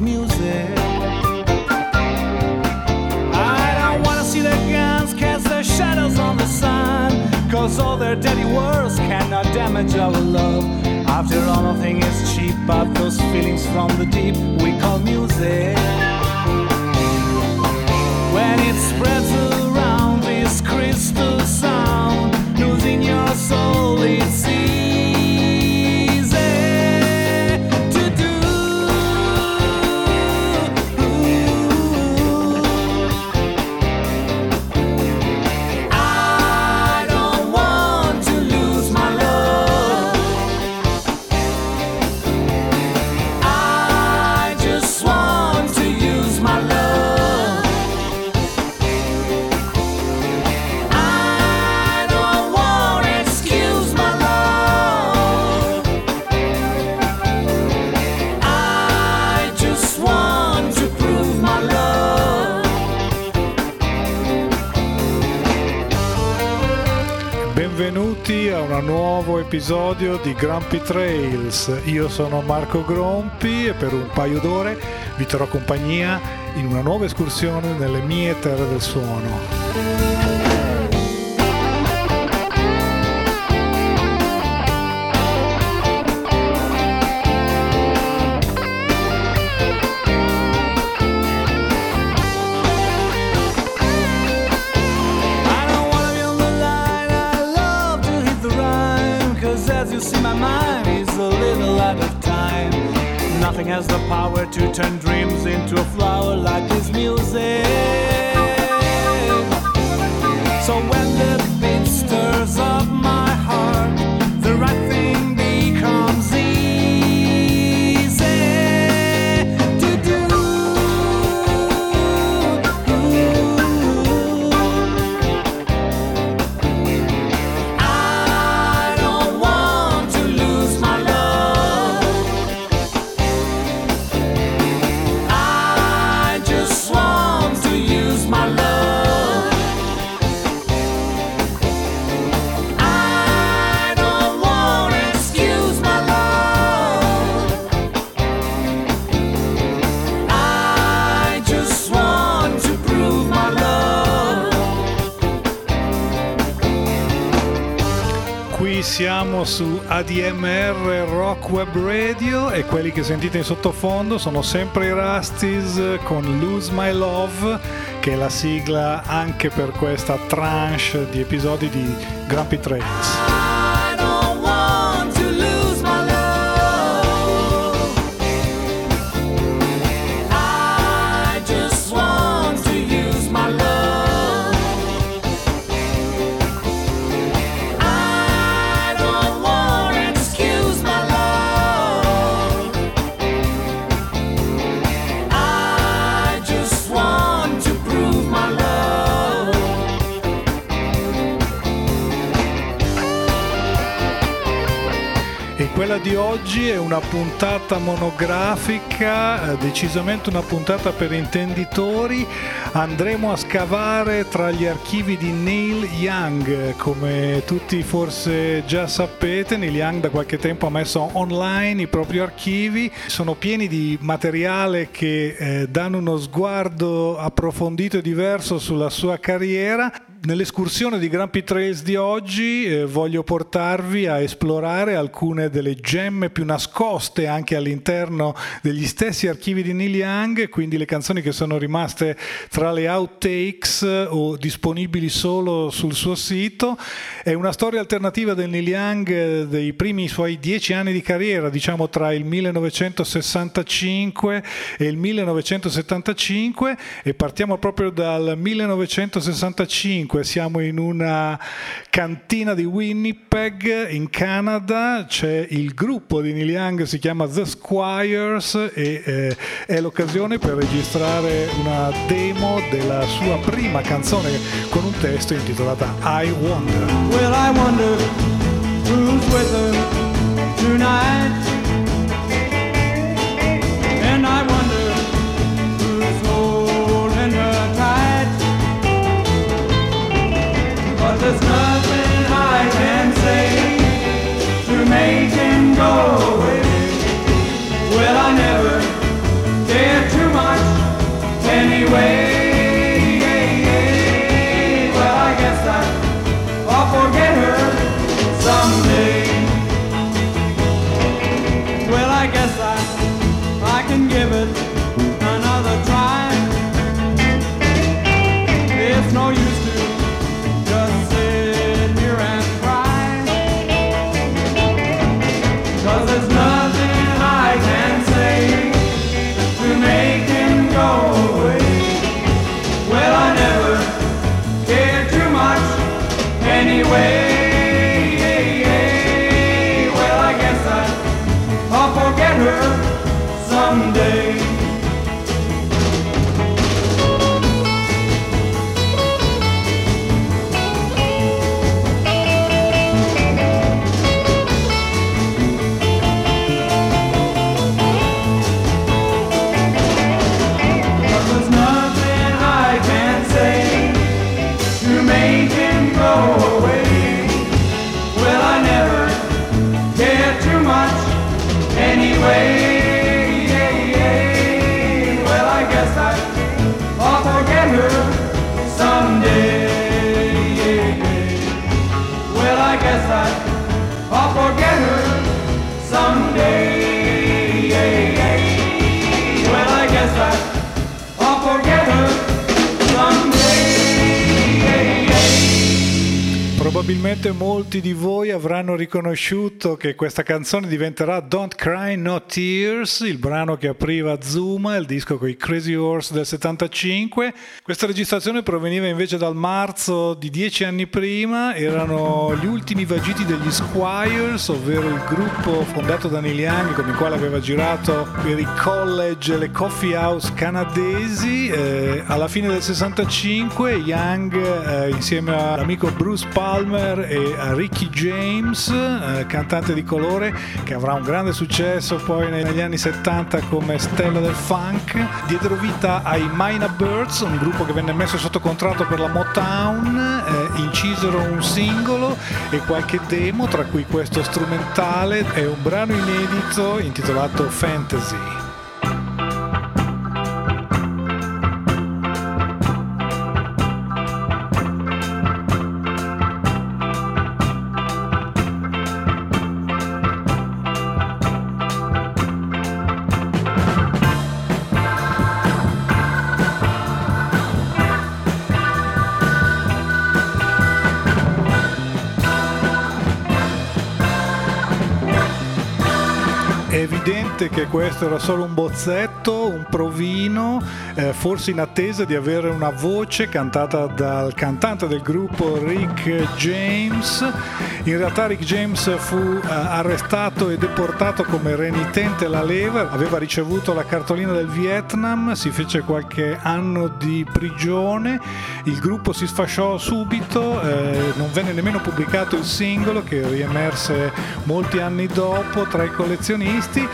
music. I don't wanna see the guns cast their shadows on the sun, cause all their dirty words cannot damage our love. After all, nothing is cheap, but those feelings from the deep we call music. When it spreads around this crystal sound, losing your soul, it's episodio di Grumpy Trails. Io sono Marco Grompi e per un paio d'ore vi terrò compagnia in una nuova escursione nelle mie terre del suono. ADMR Rock Web Radio e quelli che sentite in sottofondo sono sempre i Rusties con Lose My Love che è la sigla anche per questa tranche di episodi di Grumpy Trails. Quella di oggi è una puntata monografica, eh, decisamente una puntata per intenditori. Andremo a scavare tra gli archivi di Neil Young. Come tutti forse già sapete, Neil Young da qualche tempo ha messo online i propri archivi. Sono pieni di materiale che eh, danno uno sguardo approfondito e diverso sulla sua carriera. Nell'escursione di Grumpy Trails di oggi eh, voglio portarvi a esplorare alcune delle gemme più nascoste anche all'interno degli stessi archivi di Neil Young, quindi le canzoni che sono rimaste tra le outtakes eh, o disponibili solo sul suo sito. È una storia alternativa del Neil Young eh, dei primi suoi dieci anni di carriera, diciamo tra il 1965 e il 1975 e partiamo proprio dal 1965 siamo in una cantina di Winnipeg in Canada, c'è il gruppo di Neil Young, si chiama The Squires e eh, è l'occasione per registrare una demo della sua prima canzone con un testo intitolata I Wonder. Well, I wonder who's with her tonight. away. Well, I never cared too much anyway. Probabilmente molti di voi avranno riconosciuto che questa canzone diventerà Don't Cry No Tears, il brano che apriva Zuma, il disco con i Crazy Horse del 75. Questa registrazione proveniva invece dal marzo di dieci anni prima, erano gli ultimi vagiti degli Squires, ovvero il gruppo fondato da Neil Young con il quale aveva girato per i college e le coffee house canadesi. Eh, alla fine del 65 Young eh, insieme all'amico Bruce Palmer e a Ricky James, eh, cantante di colore che avrà un grande successo poi negli anni 70 come stella del funk, diedero vita ai Mina Birds, un gruppo che venne messo sotto contratto per la Motown, eh, incisero un singolo e qualche demo, tra cui questo strumentale è un brano inedito intitolato Fantasy. Che questo era solo un bozzetto, un provino, eh, forse in attesa di avere una voce cantata dal cantante del gruppo Rick James. In realtà Rick James fu eh, arrestato e deportato come renitente alla leva, aveva ricevuto la cartolina del Vietnam, si fece qualche anno di prigione, il gruppo si sfasciò subito, eh, non venne nemmeno pubblicato il singolo che riemerse molti anni dopo tra i collezionisti.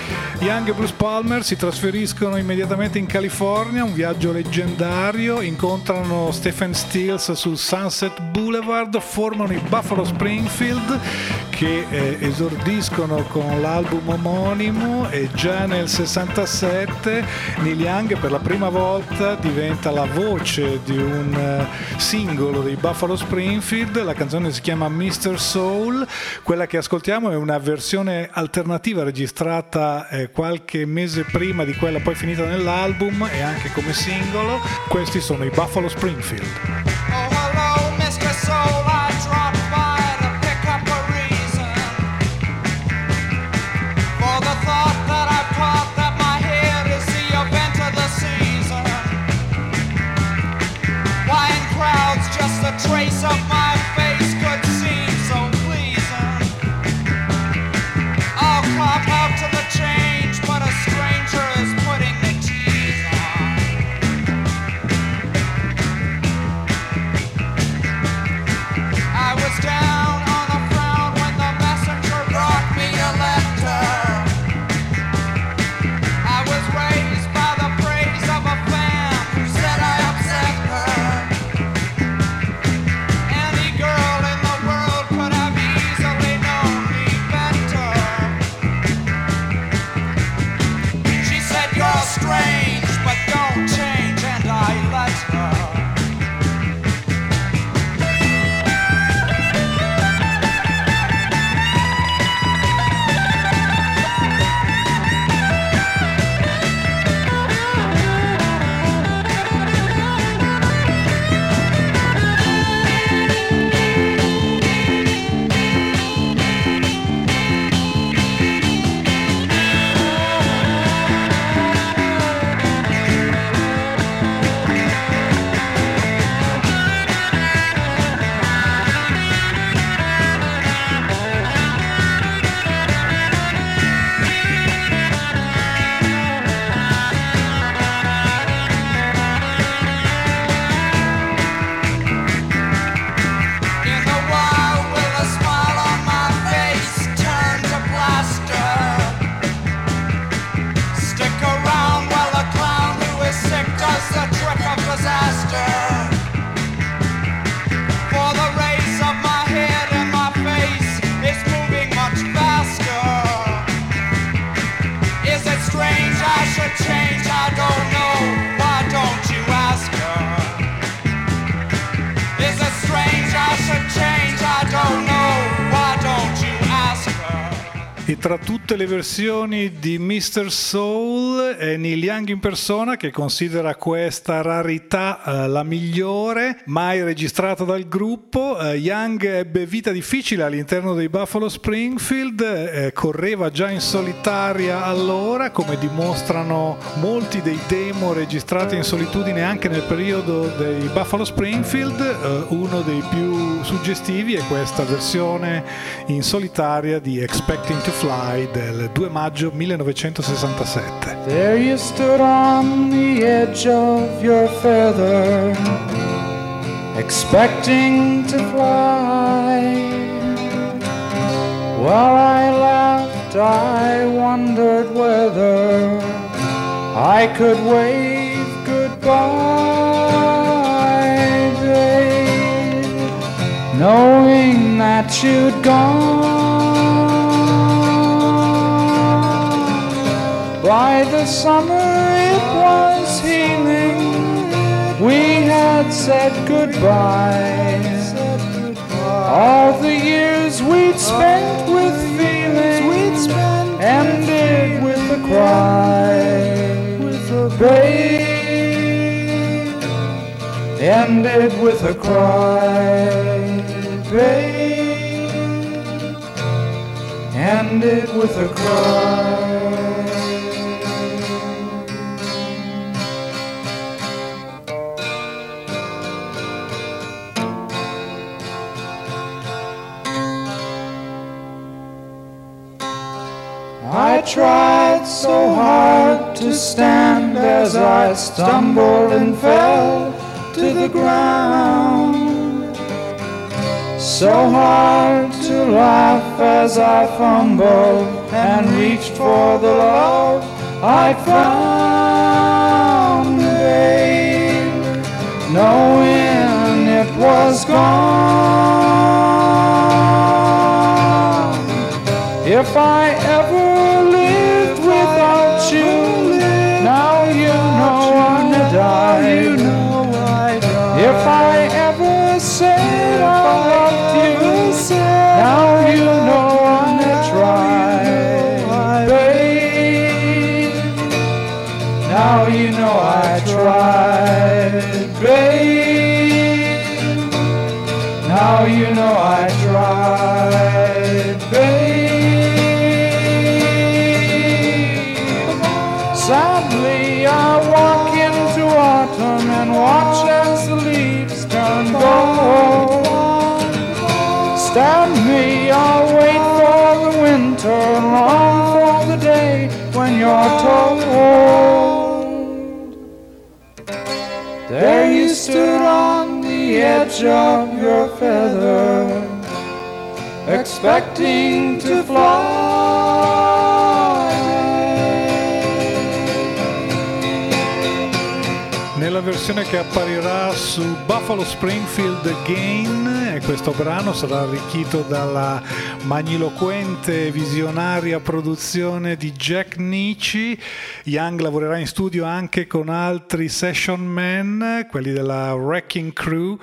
Young e Bruce Palmer si trasferiscono immediatamente in California, un viaggio leggendario, incontrano Stephen Stills sul Sunset Boulevard, formano i Buffalo Springfield che eh, esordiscono con l'album omonimo e già nel 67 Neil Young per la prima volta diventa la voce di un eh, singolo dei Buffalo Springfield, la canzone si chiama Mr. Soul, quella che ascoltiamo è una versione alternativa registrata eh, qualche mese prima di quella poi finita nell'album e anche come singolo, questi sono i Buffalo Springfield. Versioni di Mr. Soul è Neil Young in persona che considera questa rarità eh, la migliore mai registrata dal gruppo. Eh, Young ebbe vita difficile all'interno dei Buffalo Springfield, eh, correva già in solitaria allora, come dimostrano molti dei demo registrati in solitudine anche nel periodo dei Buffalo Springfield. Eh, uno dei più suggestivi è questa versione in solitaria di Expecting to Fly del 2 maggio 1967. There you stood on the edge of your feather, expecting to fly. While I laughed, I wondered whether I could wave goodbye, babe, knowing that you'd gone. By the summer it was healing. We had said goodbye. All the years we'd spent with feeling ended with a cry. Babe, ended with a cry. Babe, ended with a cry. I tried so hard to stand as I stumbled and fell to the ground. So hard to laugh as I fumbled and reached for the love I found, babe, knowing it was gone. If I ever lived without you, now you know I'm to die. If I ever said I loved you, now you know I'm to try. Babe, now you know I tried, babe. Now you know I tried, winter long for the day when you're told. There you stood on the edge of your feather, expecting to fly. Nella versione che apparirà su Buffalo Springfield Again, questo brano sarà arricchito dalla magniloquente visionaria produzione di Jack Nietzsche. Young lavorerà in studio anche con altri session men, quelli della Wrecking Crew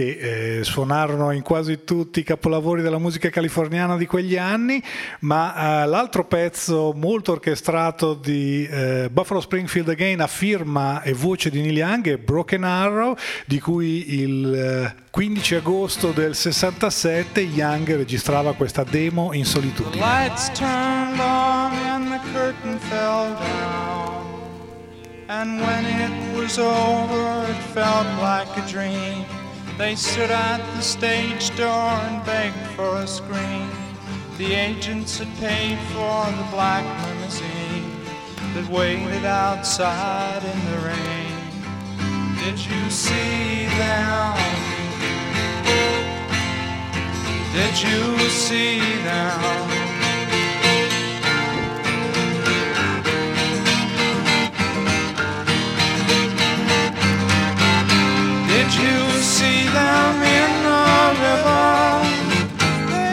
che eh, suonarono in quasi tutti i capolavori della musica californiana di quegli anni, ma eh, l'altro pezzo molto orchestrato di eh, Buffalo Springfield Again a firma e voce di Neil Young è Broken Arrow, di cui il 15 agosto del 67 Young registrava questa demo in solitudine. And when it was over, it felt like a dream. They stood at the stage door and begged for a screen. The agents had paid for the black limousine that waited outside in the rain. Did you see them? Did you see them? Them in the river?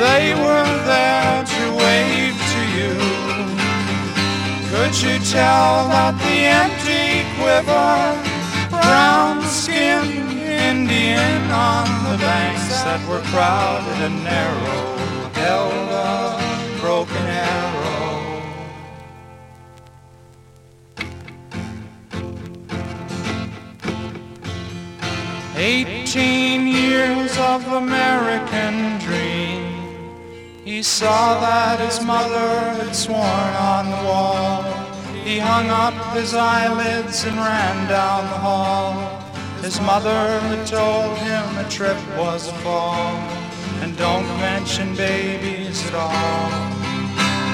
They were there to wave to you. Could you tell that the empty quiver, brown skinned Indian on the banks that were crowded and narrow, held a broken Eighteen years of American dream. He saw that his mother had sworn on the wall. He hung up his eyelids and ran down the hall. His mother had told him a trip was a fall. And don't mention babies at all.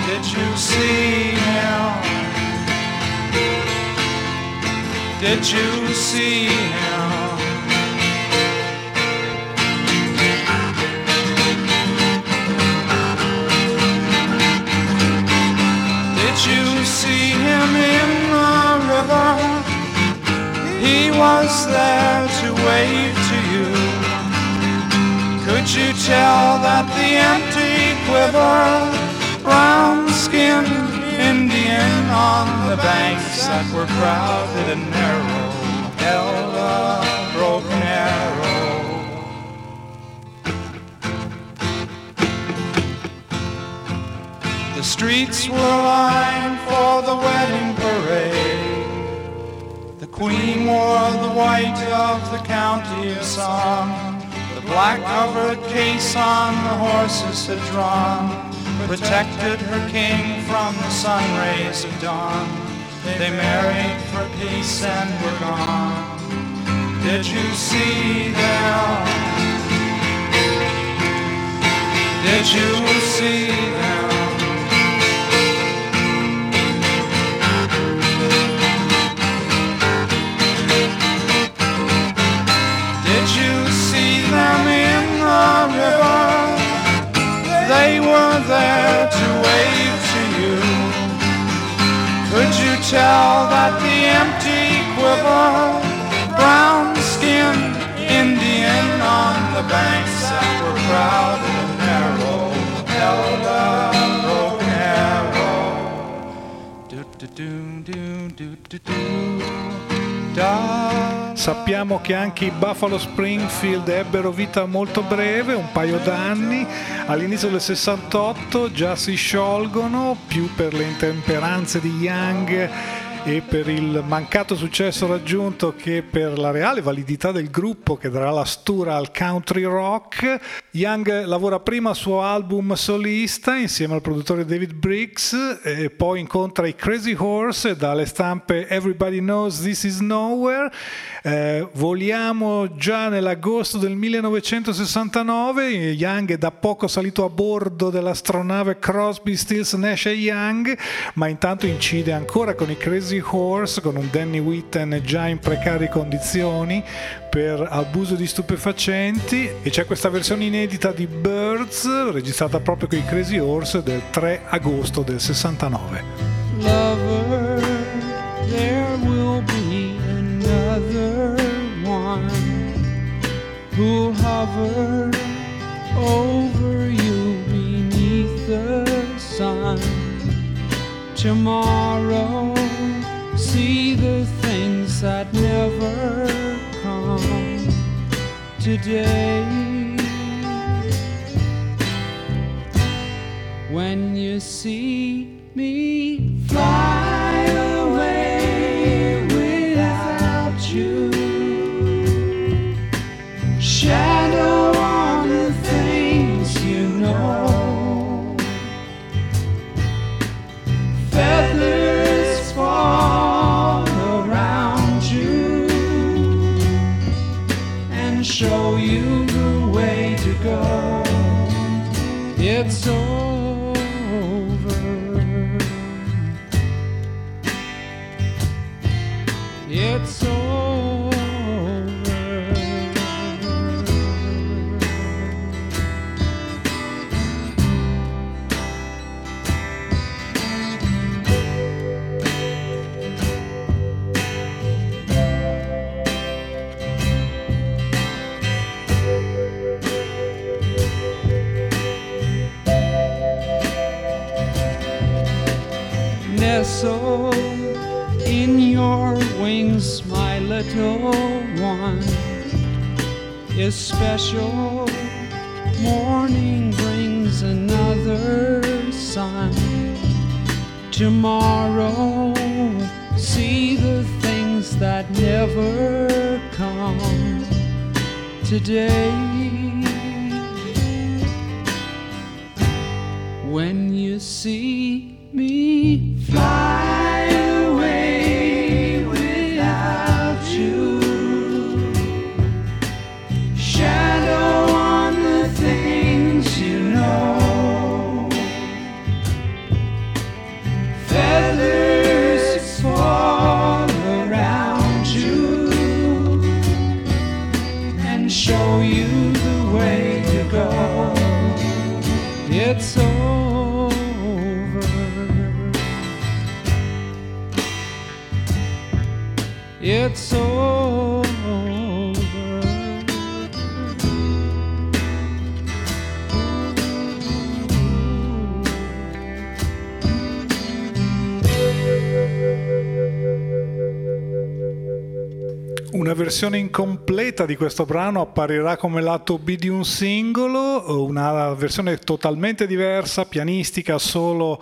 Did you see him? Did you see him? You see him in the river? He was there to wave to you. Could you tell that the empty quiver, brown skinned Indian on the banks that were crowded and narrow, held a broken arrow? The streets were lined for the wedding parade. The queen wore the white of the county of song. The black covered case on the horses had drawn protected her king from the sun rays of dawn. They married for peace and were gone. Did you see them? Did you see them? Sappiamo che anche i Buffalo Springfield ebbero vita molto breve, un paio d'anni. All'inizio del 68 già si sciolgono, più per le intemperanze di Young e per il mancato successo raggiunto che per la reale validità del gruppo che darà la stura al country rock. Young lavora prima al suo album solista insieme al produttore David Briggs e poi incontra i Crazy Horse dalle stampe Everybody Knows This Is Nowhere. Eh, voliamo già nell'agosto del 1969, Young è da poco salito a bordo dell'astronave Crosby, Stills, Nash Young, ma intanto incide ancora con i Crazy Horse con un Danny Whitten già in precarie condizioni per abuso di stupefacenti e c'è questa versione inedita di Birds registrata proprio con i Crazy Horse del 3 agosto del 69. Lover, there will be another one who'll hover over you beneath the sun tomorrow. See the things that never come today. When you see me little one, is special. Morning brings another sun. Tomorrow, see the things that never come today. When you see me fly versione incompleta di questo brano apparirà come lato B di un singolo, una versione totalmente diversa, pianistica, solo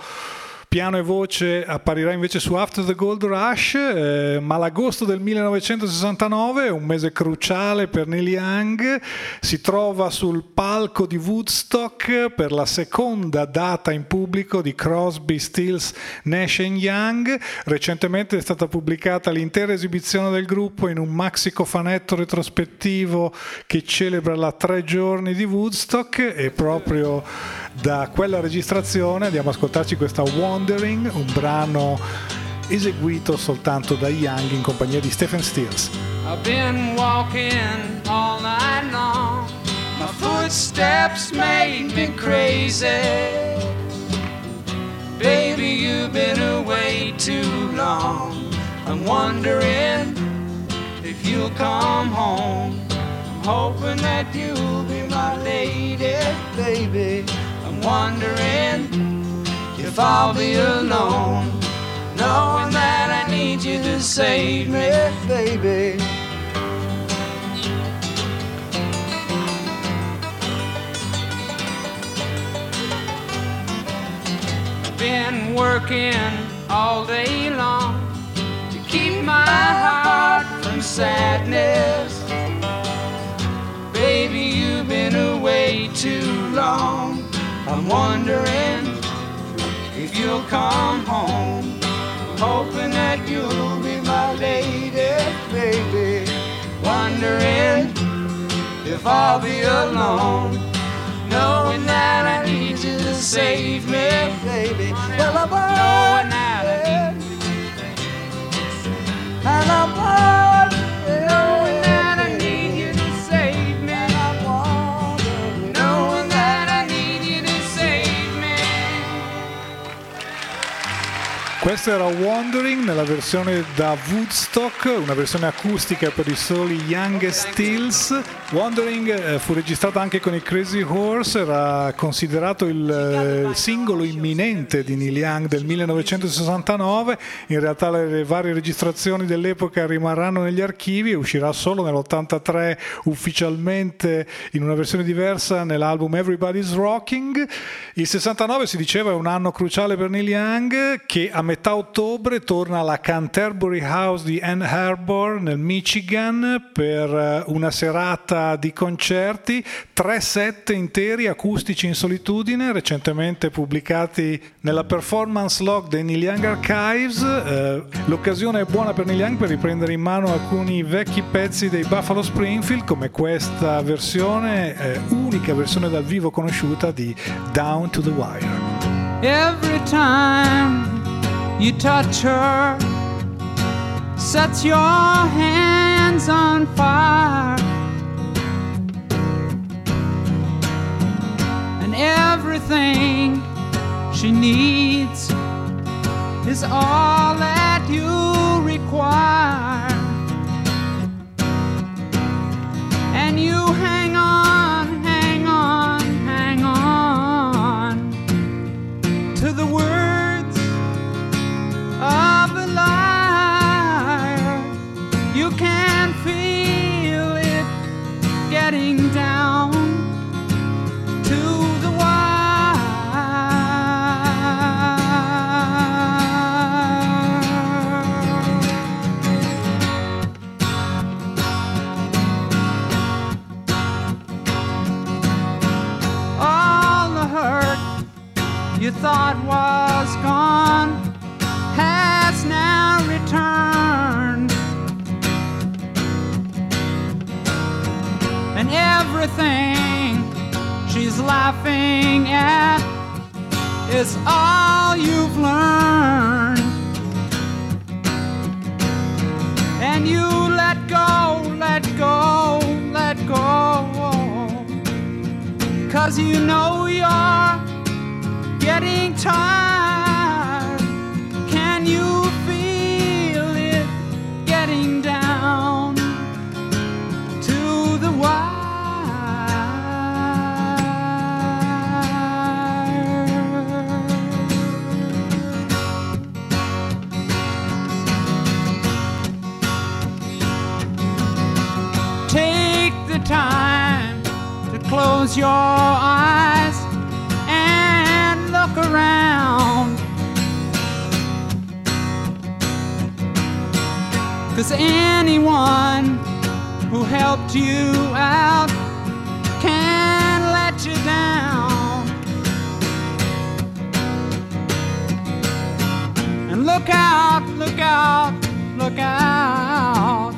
piano e voce apparirà invece su After the Gold Rush, eh, ma l'agosto del 1969, un mese cruciale per Neil Young, si trova sul palco di Woodstock per la seconda data in pubblico di Crosby, Stills, Nash Young. Recentemente è stata pubblicata l'intera esibizione del gruppo in un maxi cofanetto retrospettivo che celebra la tre giorni di Woodstock e proprio da quella registrazione andiamo ad ascoltarci questa Wandering, un brano eseguito soltanto da Young in compagnia di Stephen Stills. I've been walking all night long. My footsteps made me crazy. Baby, you've been away too long. I'm wondering if you'll come home. I'm hoping that you'll be my lady, baby. I'm wondering if I'll be alone. Knowing that I need you to save me, baby. Been working all day long to keep my heart from sadness. Baby, you've been away too long. I'm wondering if you'll come home. Hoping that you'll be my lady, baby. Wondering if I'll be alone. Knowing that I need you to save me, baby. Well, I'm knowing that I need you. And I'm wondering, Questo era Wandering nella versione da Woodstock, una versione acustica per i soli Young Stills. Wandering eh, fu registrata anche con i Crazy Horse, era considerato il eh, singolo imminente di Neil Young del 1969. In realtà le varie registrazioni dell'epoca rimarranno negli archivi e uscirà solo nell'83 ufficialmente in una versione diversa nell'album Everybody's Rocking. Il 69 si diceva è un anno cruciale per Neil Young che a metà ottobre torna alla Canterbury House di Ann Arbor nel Michigan per eh, una serata di concerti, tre set interi acustici in solitudine, recentemente pubblicati nella performance log dei Neil Young Archives. Eh, l'occasione è buona per Neil Young per riprendere in mano alcuni vecchi pezzi dei Buffalo Springfield, come questa versione, eh, unica versione dal vivo conosciuta di Down to the Wire. Every time you touch her, sets your hands on fire. And everything she needs is all that you laughing is all you've learned. And you let go, let go, let go. Cause you know you're getting tired. Close your eyes and look around. Cause anyone who helped you out can let you down. And look out, look out, look out.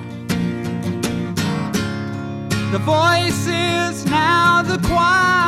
The voice is now the choir.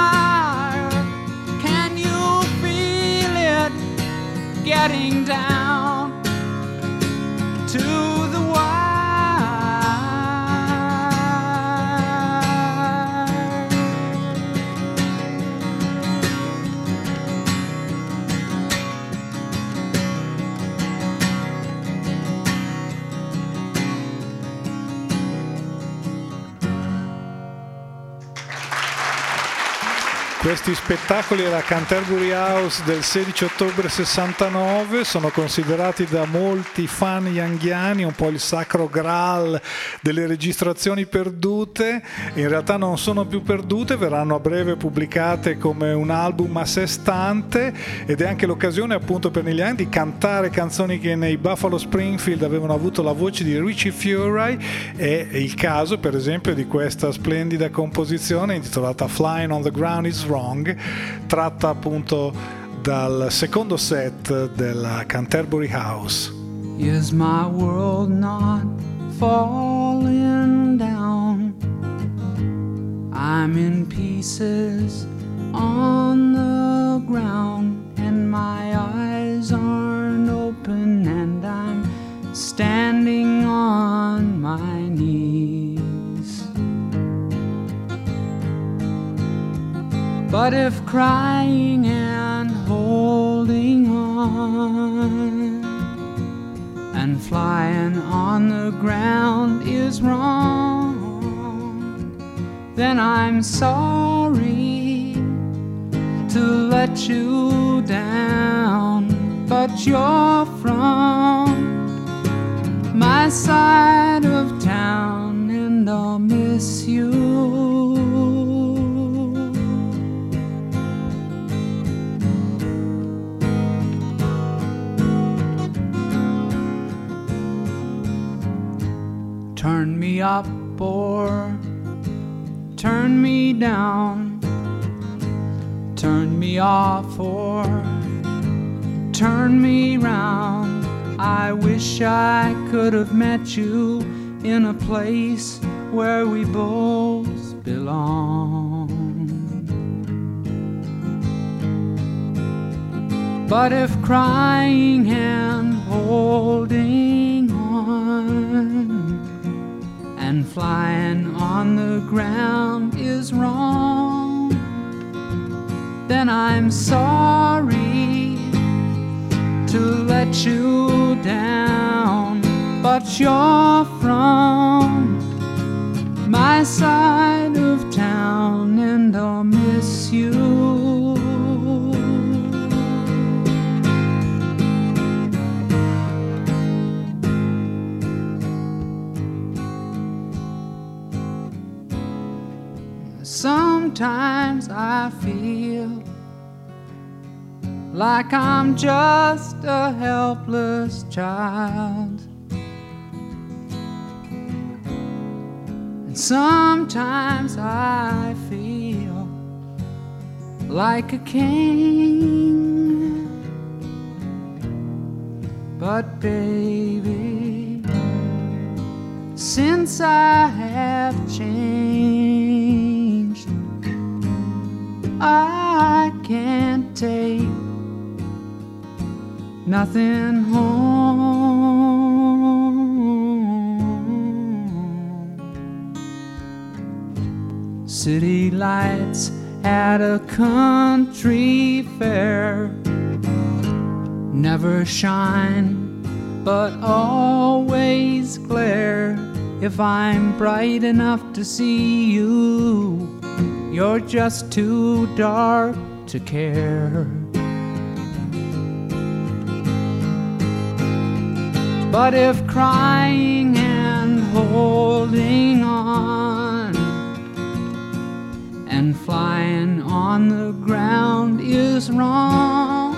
Questi spettacoli alla Canterbury House del 16 ottobre 69 sono considerati da molti fan younghiani un po' il sacro graal delle registrazioni perdute. In realtà non sono più perdute, verranno a breve pubblicate come un album a sé stante ed è anche l'occasione appunto per negli anni di cantare canzoni che nei Buffalo Springfield avevano avuto la voce di Richie Furay. È il caso per esempio di questa splendida composizione intitolata Flying on the Ground is Wrong, tratta appunto dal secondo set della Canterbury House. Is my world not falling down? I'm in pieces on the ground, and my But if crying and holding on and flying on the ground is wrong, then I'm sorry to let you down. But you're from my side of town, and I'll miss you. Up or turn me down. Turn me off or turn me round. I wish I could have met you in a place where we both belong. But if crying and holding and flying on the ground is wrong, then I'm sorry to let you down. But you're from my side of town, and I'll miss you. Sometimes I feel like I'm just a helpless child. And sometimes I feel like a king. But, baby, since I have changed, I can't take nothing home. City lights at a country fair never shine, but always glare. If I'm bright enough to see you, you're just too dark to care. But if crying and holding on and flying on the ground is wrong,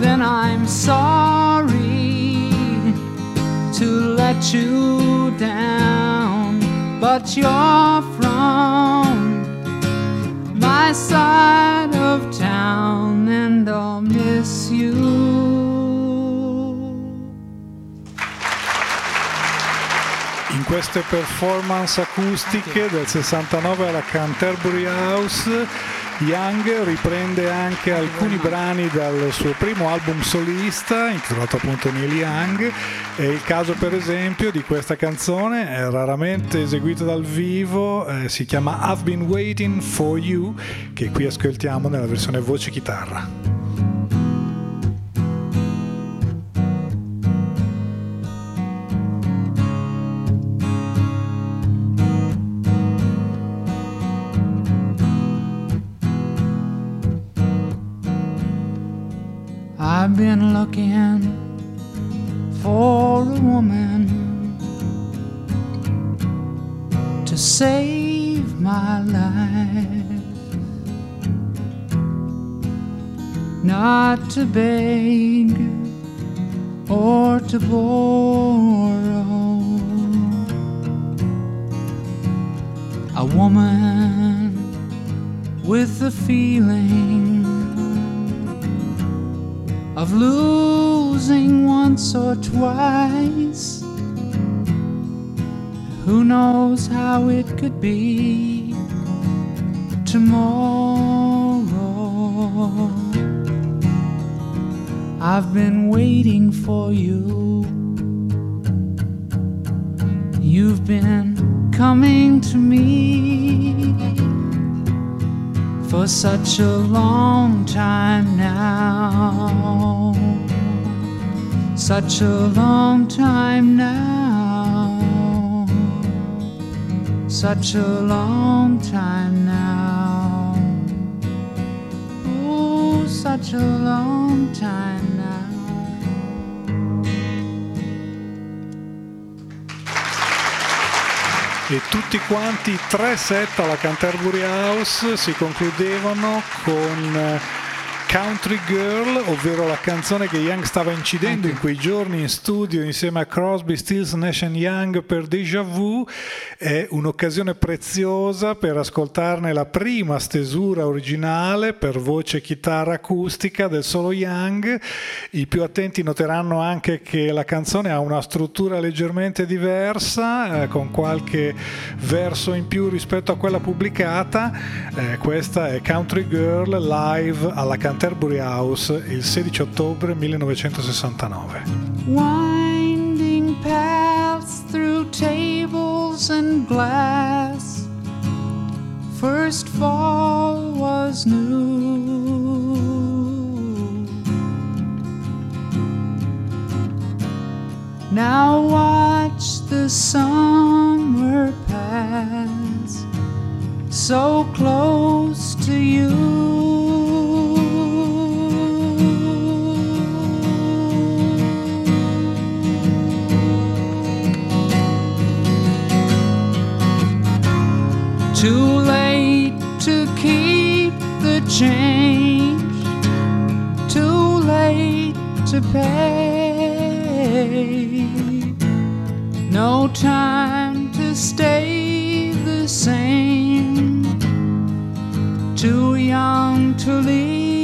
then I'm sorry to let you down. But you're from my side of town, and I'll miss you. Queste performance acustiche del 69 alla Canterbury House, Young riprende anche alcuni brani dal suo primo album solista, intitolato appunto Neil Young. È il caso, per esempio, di questa canzone, è raramente eseguita dal vivo, eh, si chiama I've Been Waiting for You, che qui ascoltiamo nella versione voce not to beg or to borrow. A woman with a feeling of losing once or twice. Who knows how it could be tomorrow? I've been waiting for you. You've been coming to me for such a long time now. Such a long time now. Such a long time now. Oh, such a long time E tutti quanti tre set alla Canterbury House si concludevano con eh, Country Girl, ovvero la canzone che Young stava incidendo in quei giorni in studio insieme a Crosby, Stills, Nash Young per Deja Vu, è un'occasione preziosa per ascoltarne la prima stesura originale per voce e chitarra acustica del solo Young. I più attenti noteranno anche che la canzone ha una struttura leggermente diversa, eh, con qualche verso in più rispetto a quella pubblicata. Eh, questa è Country Girl live alla Canterbury House il 16 ottobre 1969. Winding paths through tables and glass. First fall was new. Now watch the summer pass so close to you. Too late to keep the change, too late to pay. No time to stay the same, too young to leave.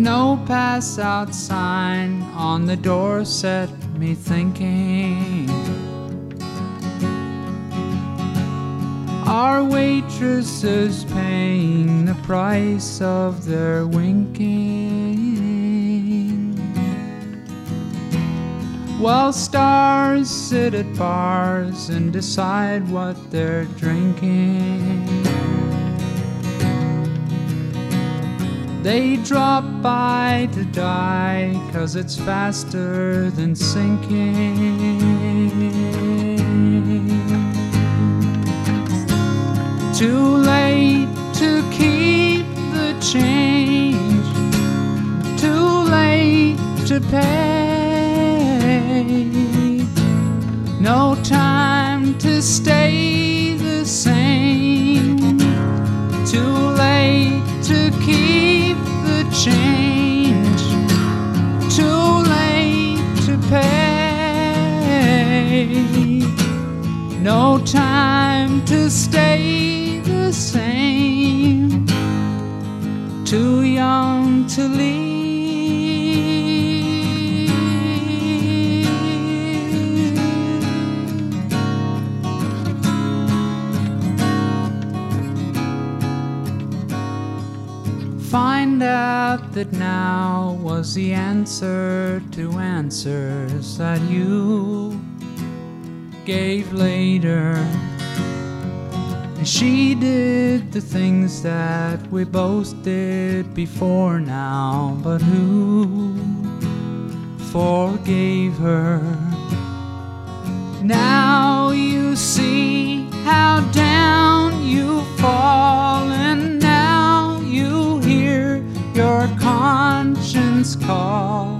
No pass out sign on the door set me thinking. Our waitresses paying the price of their winking. While stars sit at bars and decide what they're drinking. They drop by to die, cause it's faster than sinking. Too late to keep the change, too late to pay. No time to stay the same, too late to keep change, too late to pay. No time to stay the same. Too young to leave. Find out that now was the answer to answers that you gave later. And she did the things that we both did before now, but who forgave her? Now you see how down you've fallen. Your conscience call.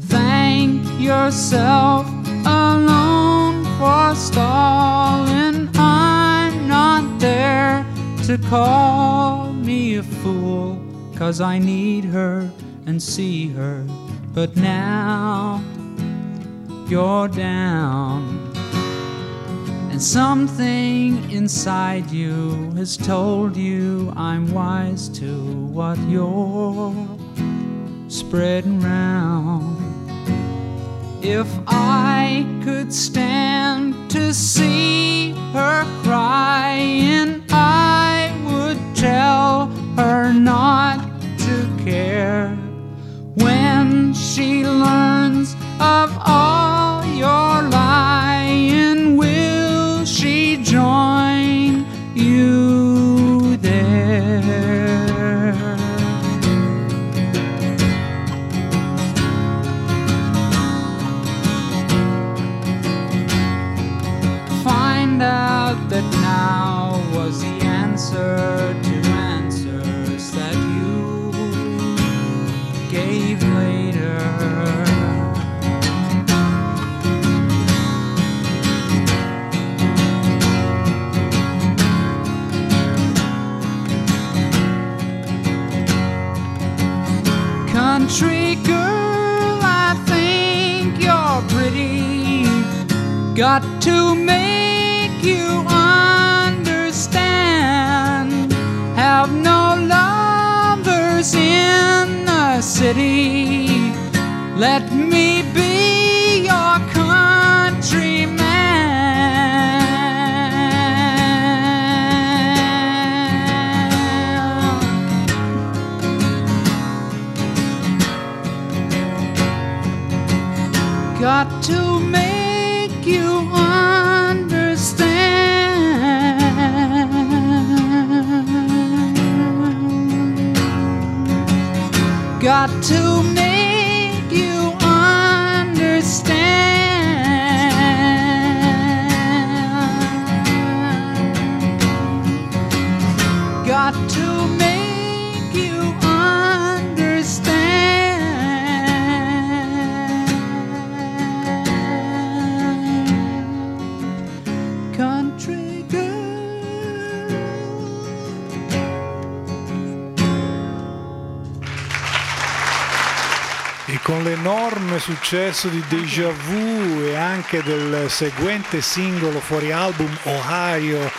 Thank yourself alone for stalling. I'm not there to call me a fool, cause I need her and see her. But now you're down. Something inside you has told you I'm wise to what you're spreading round. If I could stand to see her crying, I would tell her not to care. When she learns of all your lying, find out that now girl, I think you're pretty. Got to make you understand. Have no lovers in the city. Let me not too con l'enorme successo di Deja Vu e anche del seguente singolo fuori album Ohio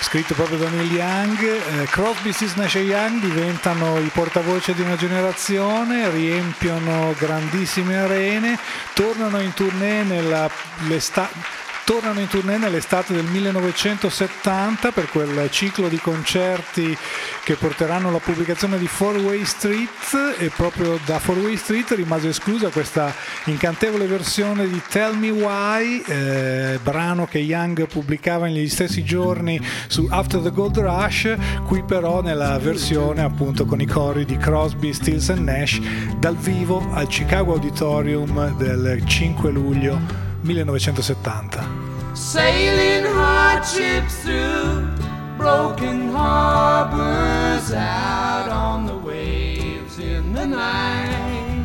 scritto proprio da Neil Young. Eh, Crosby, Stills, Nash Young diventano i portavoce di una generazione, riempiono grandissime arene, tornano in tournée nell'estate tornano in tournée nell'estate del 1970 per quel ciclo di concerti che porteranno alla pubblicazione di Four Way Street e proprio da Four Way Street rimase esclusa questa incantevole versione di Tell Me Why, eh, brano che Young pubblicava negli stessi giorni su After the Gold Rush, qui però nella versione appunto con i cori di Crosby, Stills and Nash dal vivo al Chicago Auditorium del 5 luglio 1970. Sailing hardships through broken harbors out on the waves in the night.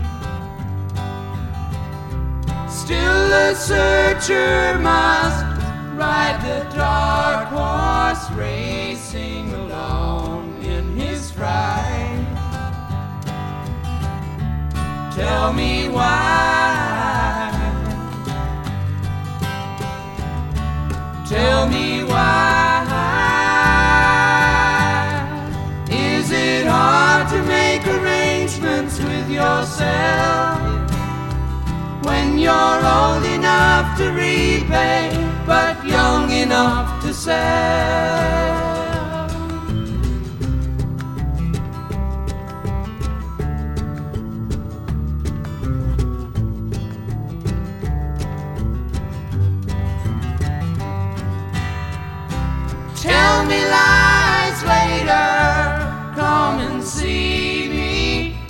Still the searcher must ride the dark horse racing along in his fright. Tell me why. Tell me why. Is it hard to make arrangements with yourself when you're old enough to repay but young enough to sell?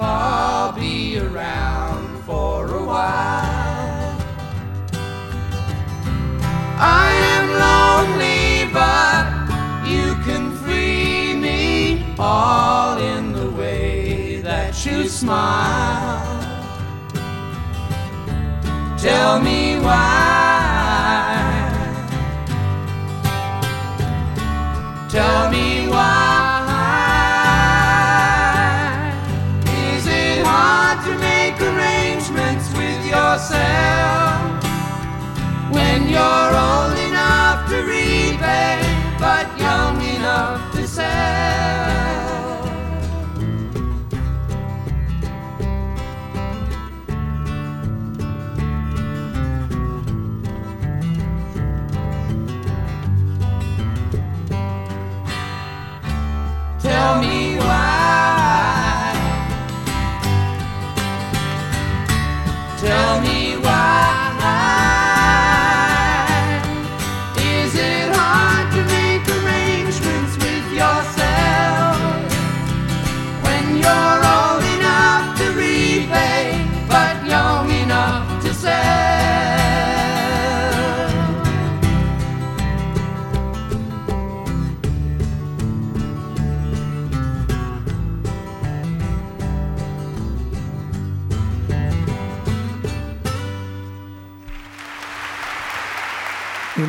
I'll be around for a while. I am lonely, but you can free me. All in the way that you smile. Tell me why. Tell me you're old enough to repay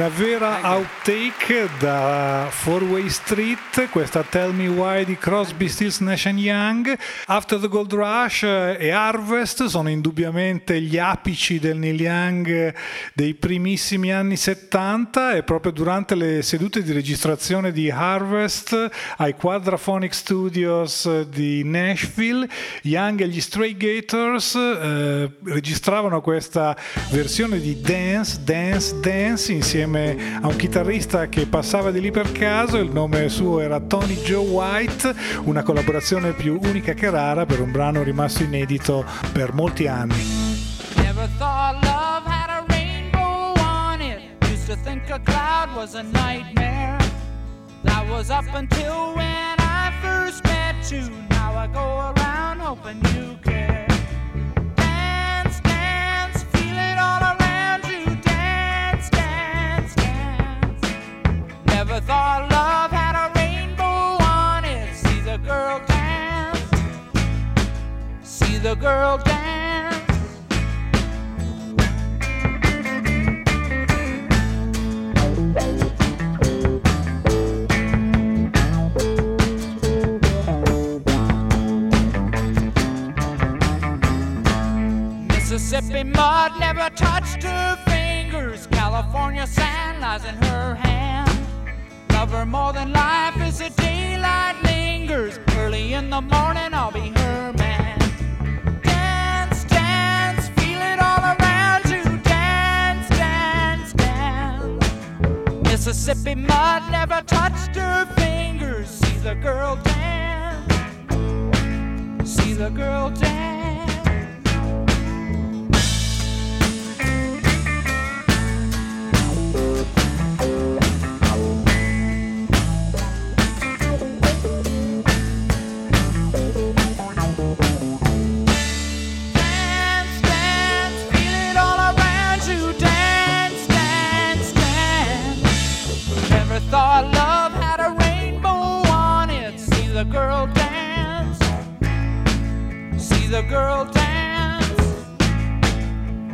Una vera outtake da Four Way Street, questa Tell Me Why di Crosby, Stills, Nash Young. After the Gold Rush e Harvest sono indubbiamente gli apici del Neil Young dei primissimi anni 70 e proprio durante le sedute di registrazione di Harvest ai Quadraphonic Studios di Nashville, Young e gli Stray Gators eh, registravano questa versione di Dance, Dance, Dance insieme a un chitarrista che passava di lì per caso, il nome suo era Tony Joe White, una collaborazione più unica che rara per un brano rimasto inedito per molti anni. That was up until when I first met you. Now I go around hoping you care. Love had a rainbow on it. See the girl dance. See the girl dance. Mississippi mud never touched her fingers. California sand lies in her hand. Love love more than life as the daylight lingers. Early in the morning, I'll be her man. Dance, dance, feel it all around you. Dance, dance, dance. Mississippi mud never touched her fingers. See the girl dance. See the girl. Dance, thought love had a rainbow on it. See the girl dance. See the girl dance.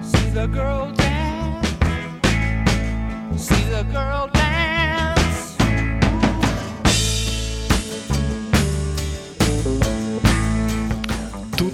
See the girl dance. See the girl dance.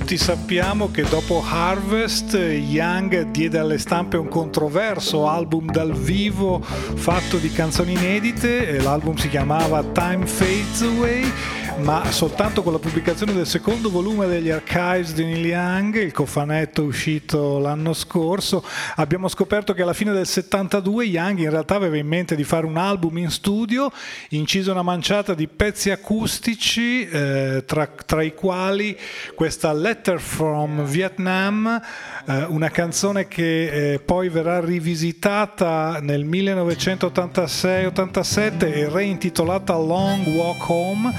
Tutti sappiamo che dopo Harvest Young diede alle stampe un controverso album dal vivo fatto di canzoni inedite, l'album si chiamava Time Fades Away, ma soltanto con la pubblicazione del secondo volume degli Archives di Neil Young, il cofanetto uscito l'anno scorso, abbiamo scoperto che alla fine del 72 Young in realtà aveva in mente di fare un album in studio, inciso una manciata di pezzi acustici, eh, tra, tra i quali questa Letter from Vietnam, eh, una canzone che eh, poi verrà rivisitata nel 1986-87 e reintitolata Long Walk Home,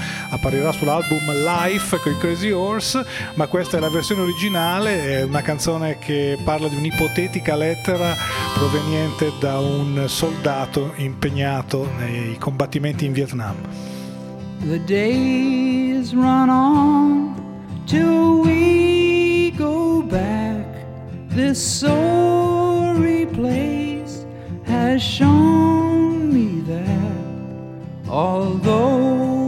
apparirà sull'album Life con i Crazy Horse, ma questa è la versione originale, è una canzone che parla di un'ipotetica lettera proveniente da un soldato impegnato nei combattimenti in Vietnam. The days run on till we go back. This sorry place has shown me that although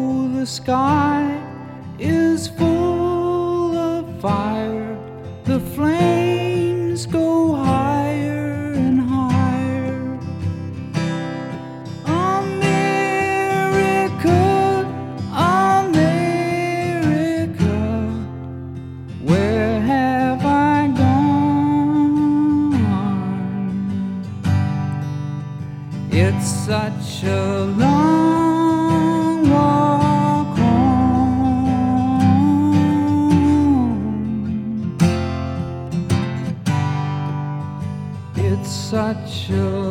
the sky is full of fire, the flames go higher and higher. America, America, where have I gone? It's such a long such a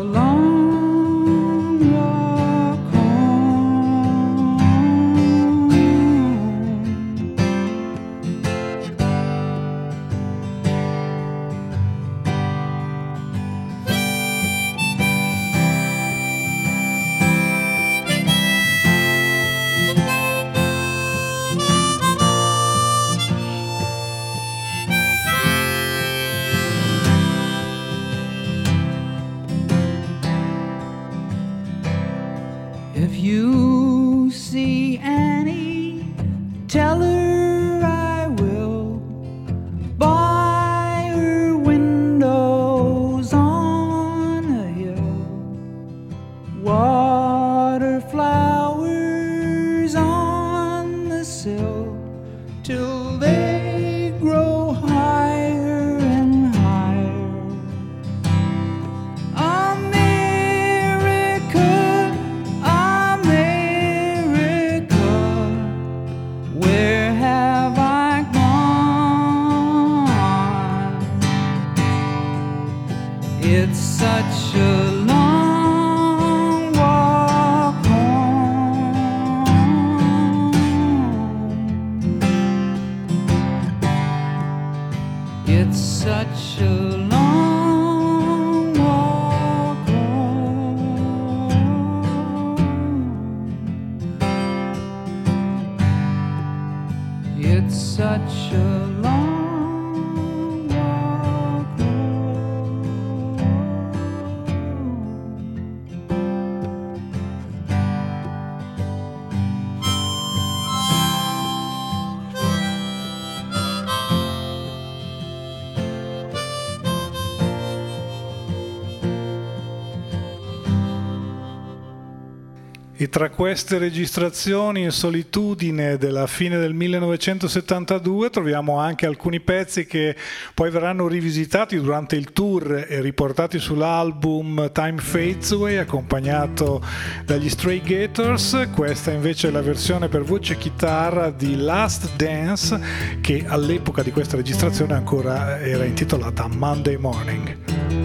E tra queste registrazioni in solitudine della fine del 1972 troviamo anche alcuni pezzi che poi verranno rivisitati durante il tour e riportati sull'album Time Fades Away accompagnato dagli Stray Gators. Questa invece è la versione per voce e chitarra di Last Dance che all'epoca di questa registrazione ancora era intitolata Monday Morning.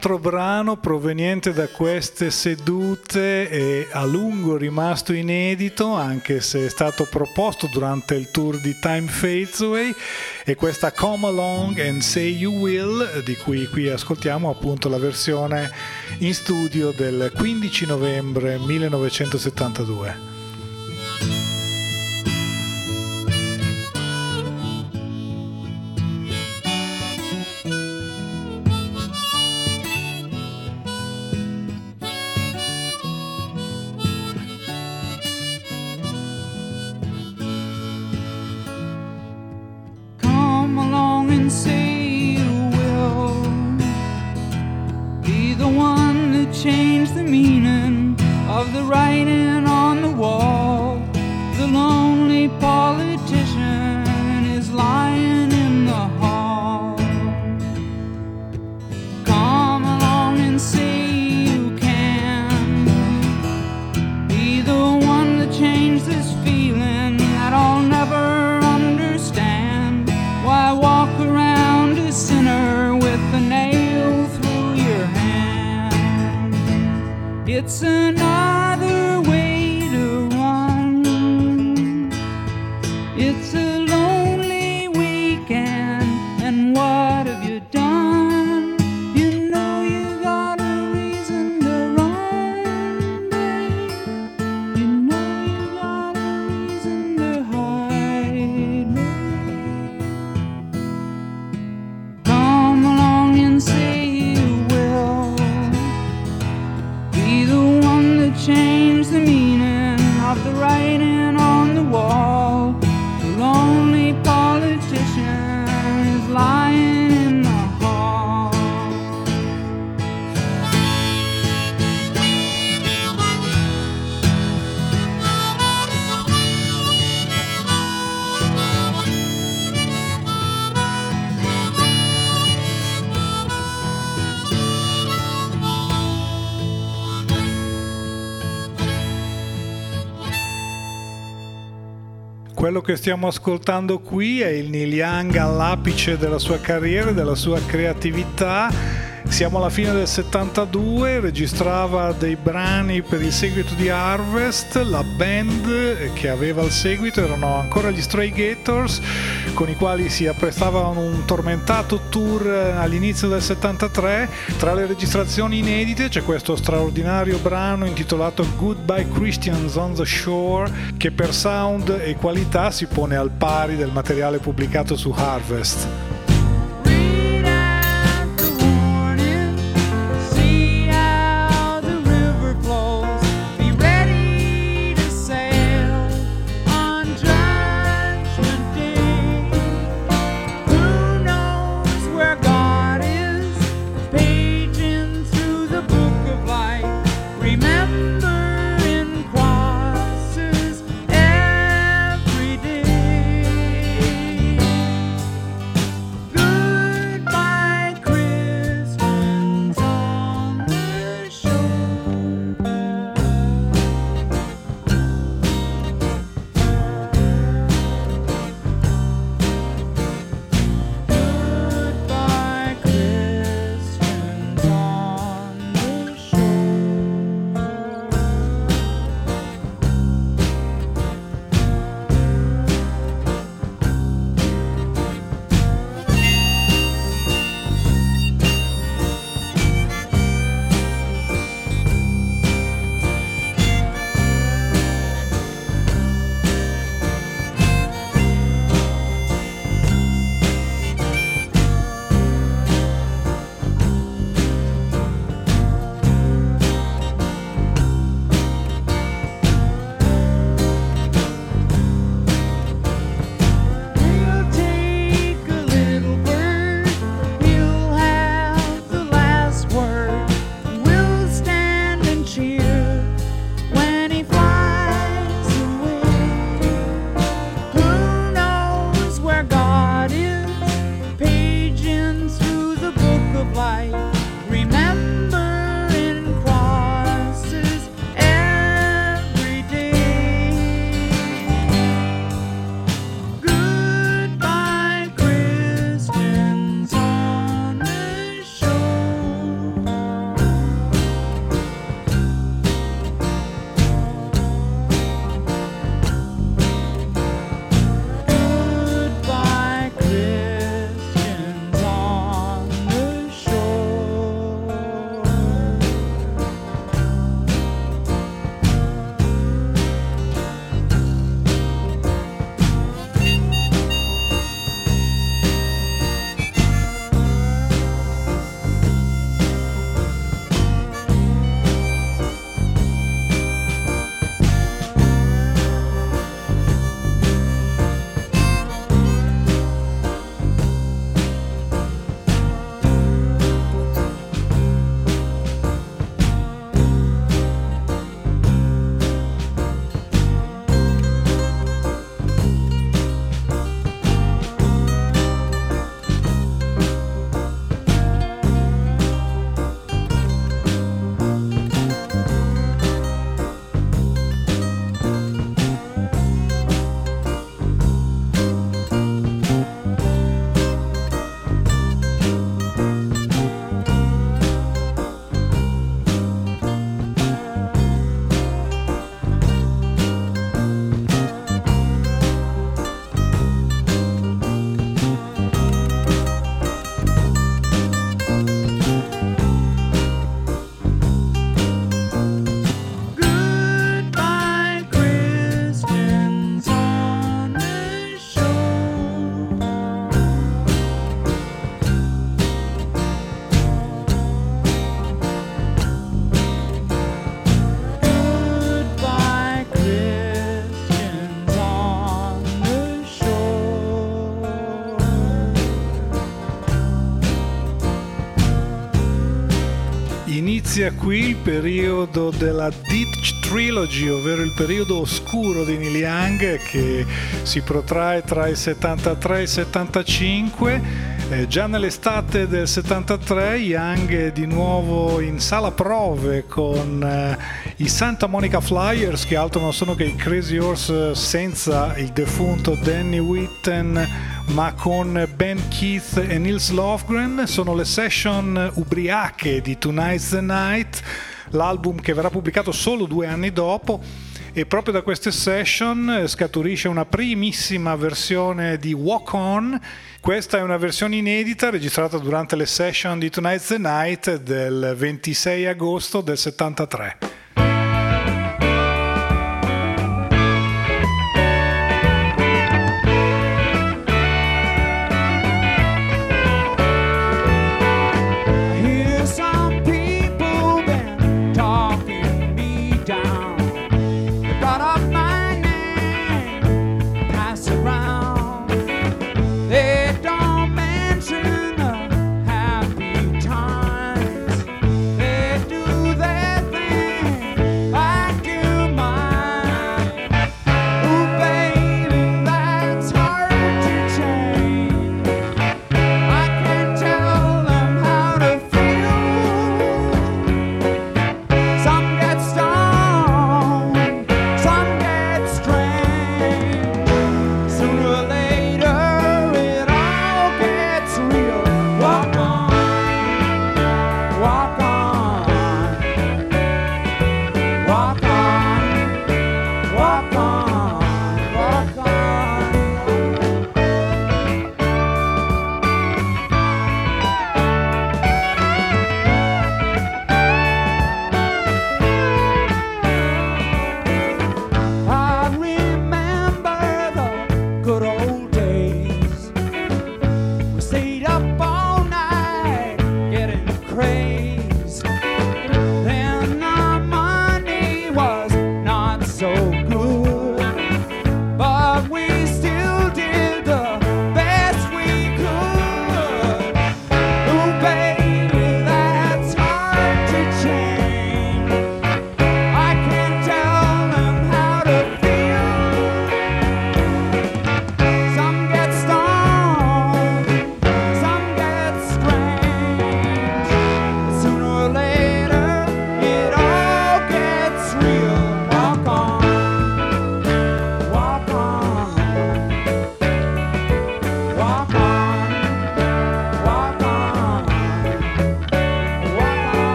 Altro brano proveniente da queste sedute e a lungo rimasto inedito, anche se è stato proposto durante il tour di Time Fades Away, è questa Come Along and Say You Will, di cui qui ascoltiamo appunto la versione in studio del 15 novembre 1972. Stiamo ascoltando qui è il Neil Young all'apice della sua carriera della sua creatività Siamo alla fine del 72, registrava dei brani per il seguito di Harvest, la band che aveva il seguito erano ancora gli Stray Gators con i quali si apprestavano un tormentato tour all'inizio del 73. Tra le registrazioni inedite c'è questo straordinario brano intitolato Goodbye Christians on the Shore che per sound e qualità si pone al pari del materiale pubblicato su Harvest. Inizia qui il periodo della Ditch Trilogy, ovvero il periodo oscuro di Neil Young che si protrae tra il 73 e il 75 Eh, già nell'estate del 73 Young è di nuovo in sala prove con eh, i Santa Monica Flyers che altro non sono che i Crazy Horse senza il defunto Danny Whitten ma con Ben Keith e Nils Lofgren. Sono le session ubriache di Tonight's the Night, l'album che verrà pubblicato solo due anni dopo e proprio da queste session scaturisce una primissima versione di Walk On. Questa è una versione inedita registrata durante le session di Tonight's the Night del 26 agosto del 73.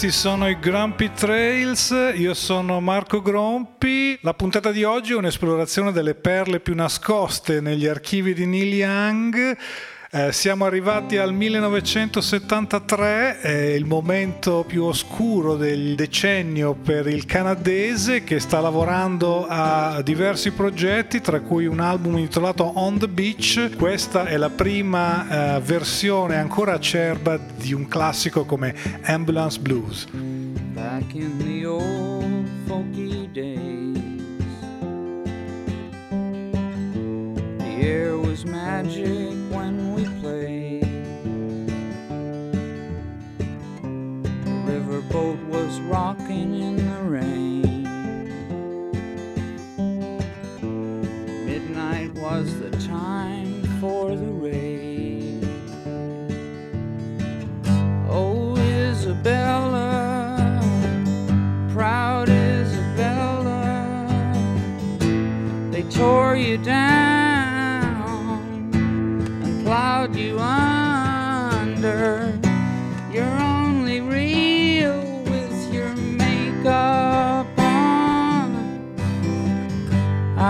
Questi sono i Grumpy Trails, io sono Marco Grompi. La puntata di oggi è un'esplorazione delle perle più nascoste negli archivi di Neil Young. Eh, siamo arrivati al 1973, è il momento più oscuro del decennio per il canadese che sta lavorando a diversi progetti, tra cui un album intitolato On the Beach. Questa è la prima eh, versione ancora acerba di un classico come Ambulance Blues. Back in the old folky days, the air was magic boat was rocking in the rain. Midnight was the time for the rain. Oh, Isabella, proud Isabella, they tore you down and plowed you under.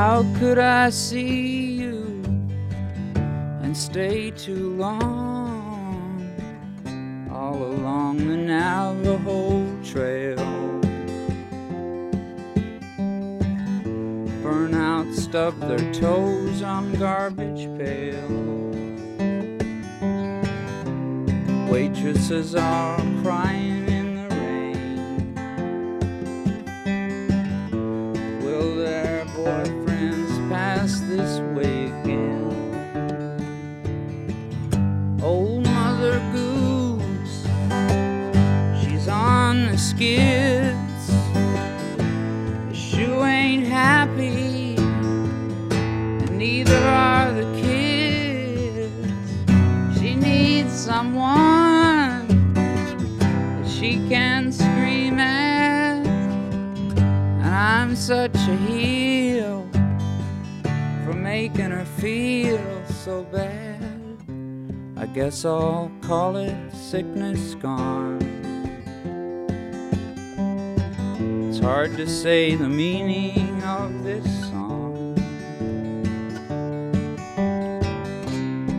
How could I see you and stay too long all along the Navajo Trail? Burnout stubbed their toes on garbage pails. Waitresses are crying The shoe ain't happy, and neither are the kids. She needs someone that she can scream at, and I'm such a heel for making her feel so bad. I guess I'll call it sickness gone. It's hard to say the meaning of this song.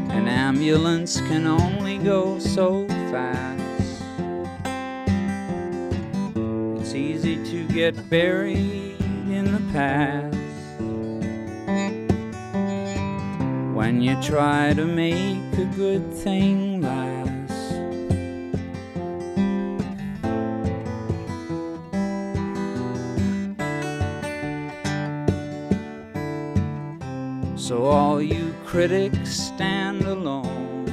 An ambulance can only go so fast. It's easy to get buried in the past. when you try to make a good thing So, all you critics stand alone.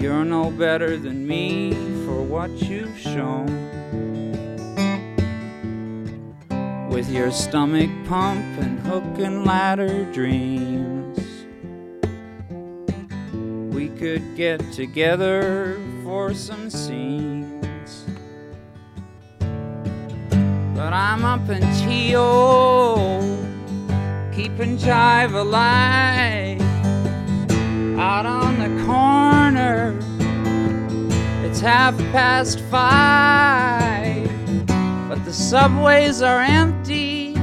You're no better than me for what you've shown. with your stomach pump and hook and ladder dreams. We could get together for some scenes. But I'm up in T.O. keeping jive alive out on the corner. It's half past five but the subways are empty,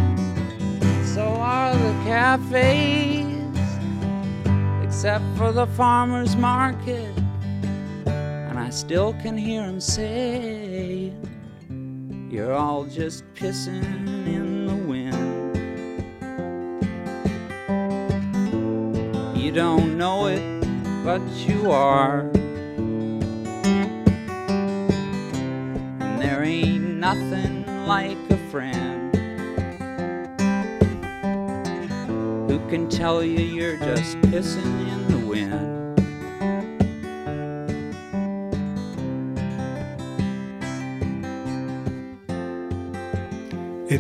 so are the cafes, except for the farmer's market. And I still can hear him say, You're all just pissing in don't know it, but you are. And there ain't nothing like a friend who can tell you you're just pissing in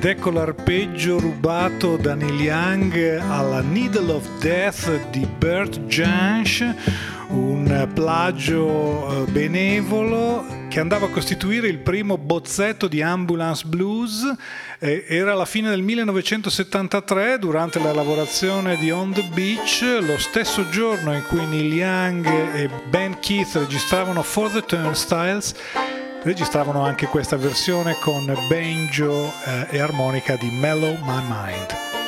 Ed ecco l'arpeggio rubato da Neil Young alla Needle of Death di Bert Jansch, un plagio eh, benevolo che andava a costituire il primo bozzetto di Ambulance Blues. Era la fine del 1973, durante la lavorazione di On the Beach, lo stesso giorno in cui Neil Young e Ben Keith registravano For the Turnstiles registravano anche questa versione con banjo eh, e armonica di Mellow My Mind.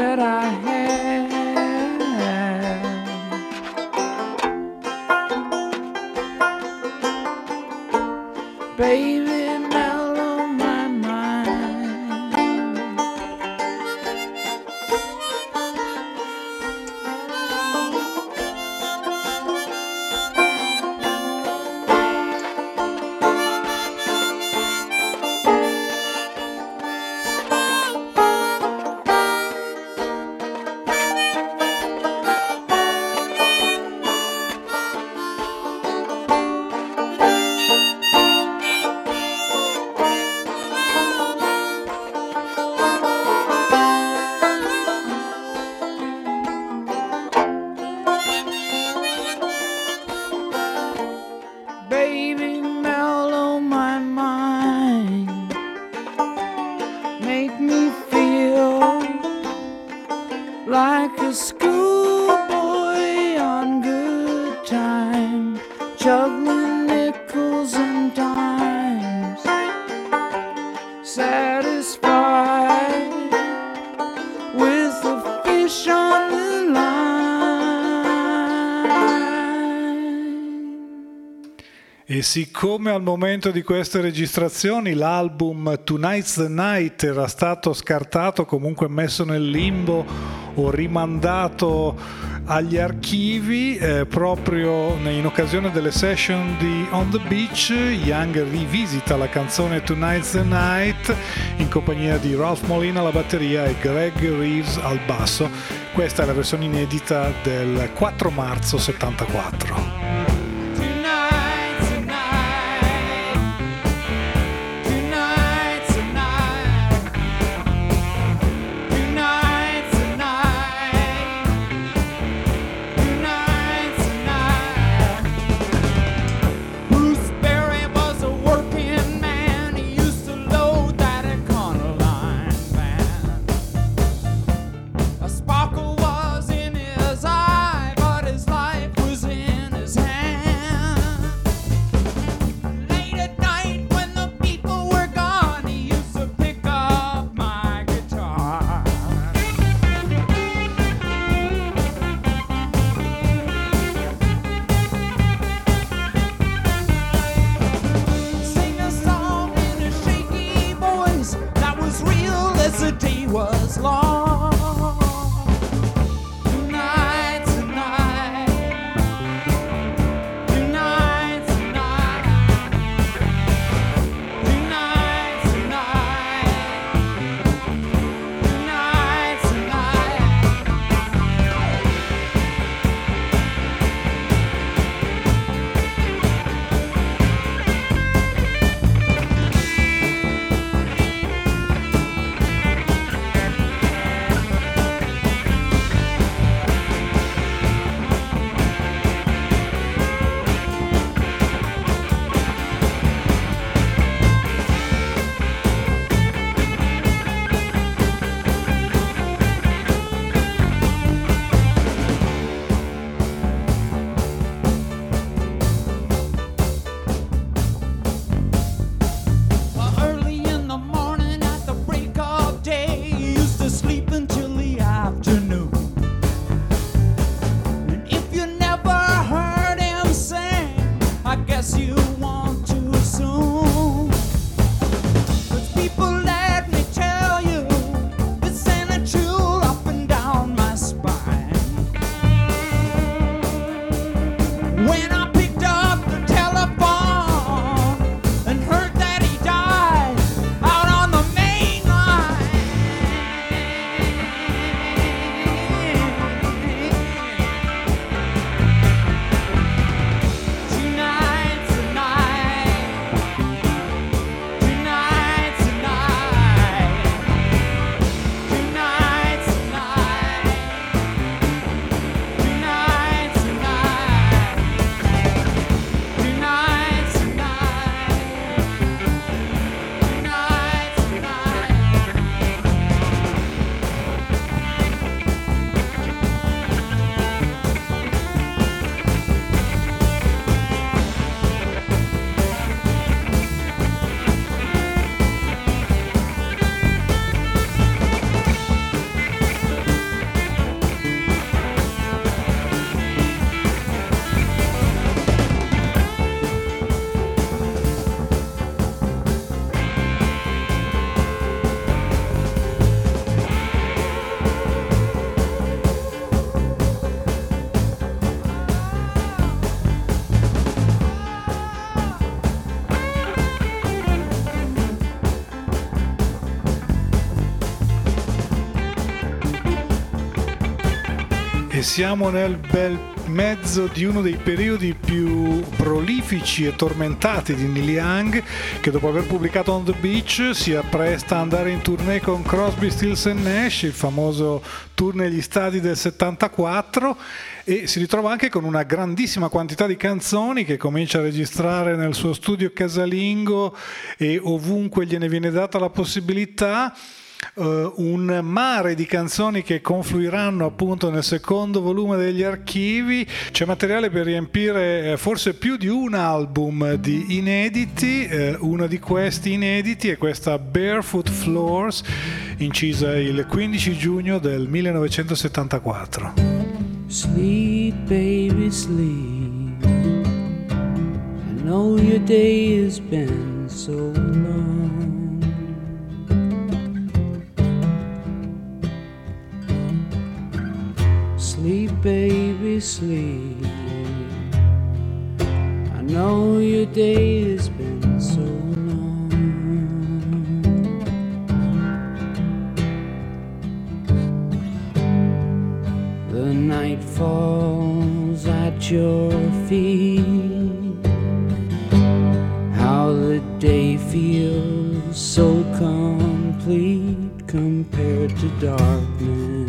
that I had. E siccome al momento di queste registrazioni l'album Tonight's the Night era stato scartato, comunque messo nel limbo o rimandato agli archivi, eh, proprio in occasione delle session di On the Beach, Young rivisita la canzone Tonight's the Night in compagnia di Ralph Molina alla batteria e Greg Reeves al basso. Questa è la versione inedita del 4 marzo 74. Siamo nel bel mezzo di uno dei periodi più prolifici e tormentati di Neil Young, che dopo aver pubblicato On the Beach si appresta ad andare in tournée con Crosby, Stills Nash, il famoso tour negli stadi del 74 e si ritrova anche con una grandissima quantità di canzoni che comincia a registrare nel suo studio casalingo e ovunque gliene viene data la possibilità uh, un mare di canzoni che confluiranno appunto nel secondo volume degli archivi. C'è materiale per riempire eh, forse più di un album di inediti. Eh, uno di questi inediti è questa Barefoot Floors, incisa il 15 giugno del 1974. Sleep, baby, sleep. I know your day has been so long. Sleep, baby, sleep. I know your day has been so long. The night falls at your feet. How the day feels so complete compared to darkness.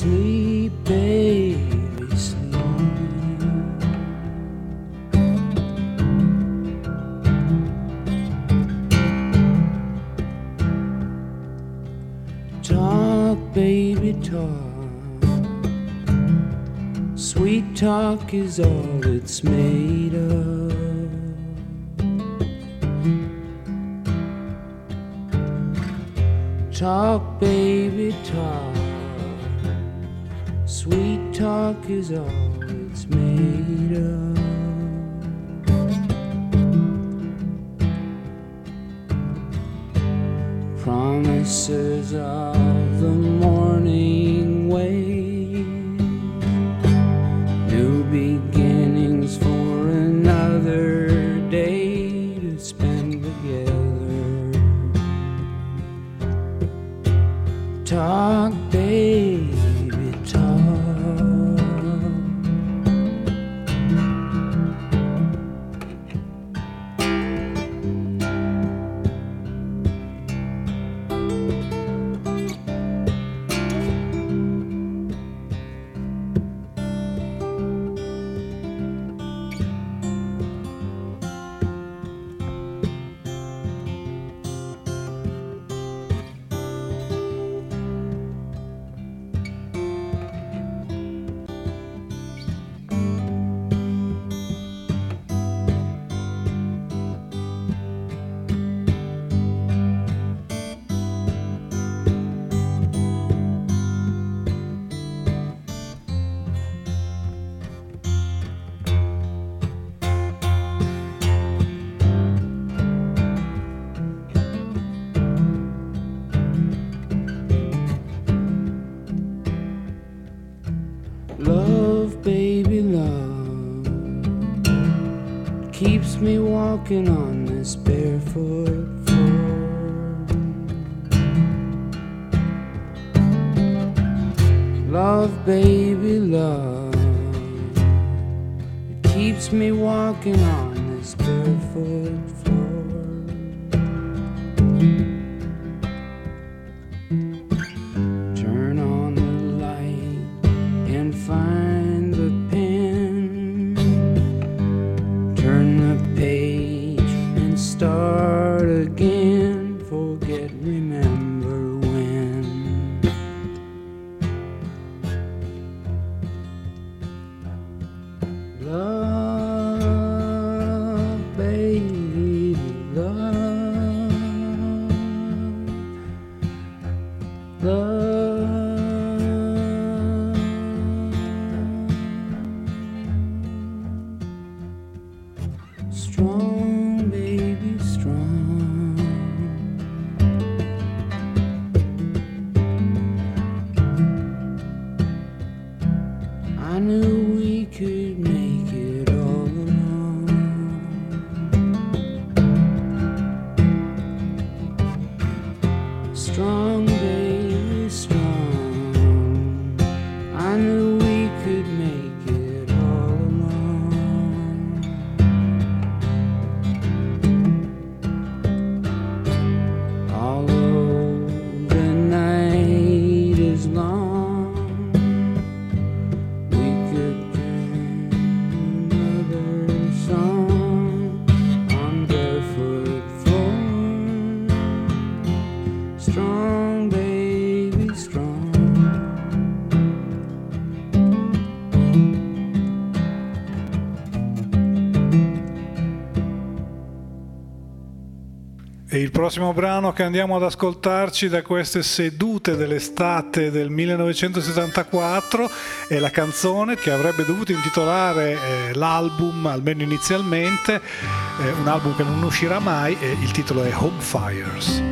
Sleep, baby, sleep. Talk, baby, talk. Sweet talk is all it's made of. Talk, baby, talk. Sweet talk is all it's made of. Promises of walking on E il prossimo brano che andiamo ad ascoltarci da queste sedute dell'estate del 1974 è la canzone che avrebbe dovuto intitolare eh, l'album, almeno inizialmente, eh, un album che non uscirà mai e il titolo è Home Fires.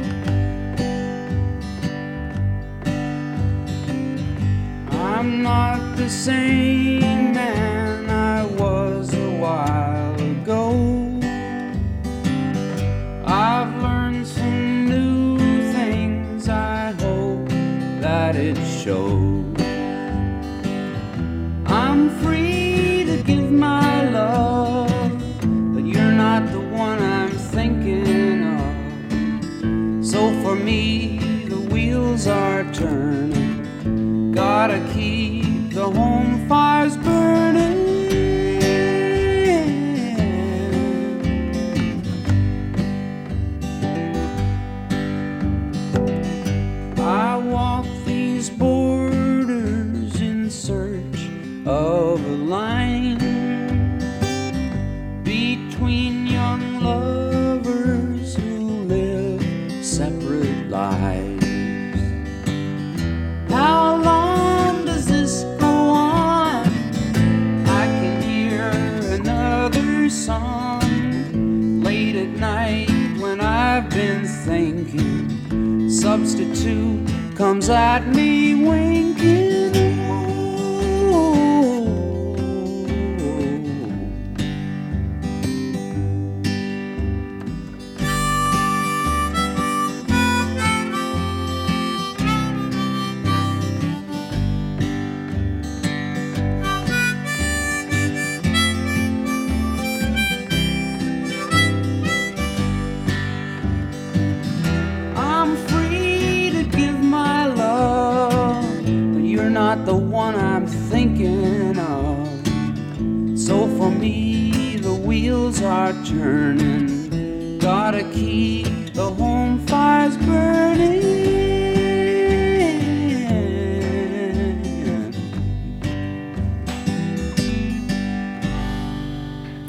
I'm not the same man I was a while para que comes at me winking. Wheels are turning. Gotta keep the home fires burning.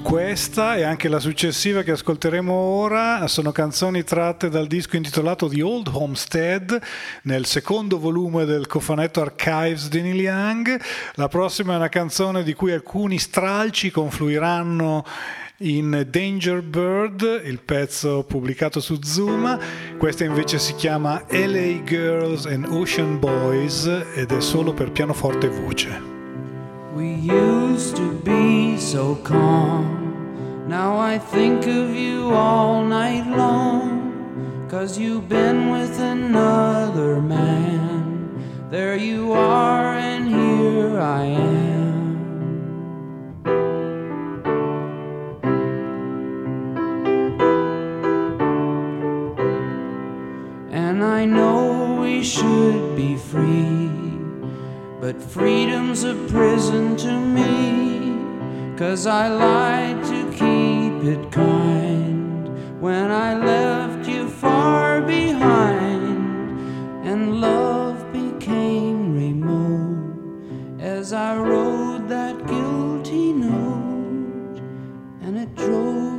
Questa e anche la successiva che ascolteremo ora sono canzoni tratte dal disco intitolato The Old Homestead nel secondo volume del cofanetto Archives di Neil Young. La prossima è una canzone di cui alcuni stralci confluiranno in Danger Bird, il pezzo pubblicato su Zuma. Questa invece si chiama LA Girls and Ocean Boys ed è solo per pianoforte e voce. We used to be so calm. Now I think of you all night long. Cause you've been with another man. There you are, and here I am. And I know we should be free. But freedom's a prison to me, cause I lied to keep it kind when I left you far behind, and love became remote as I wrote that guilty note, and it drove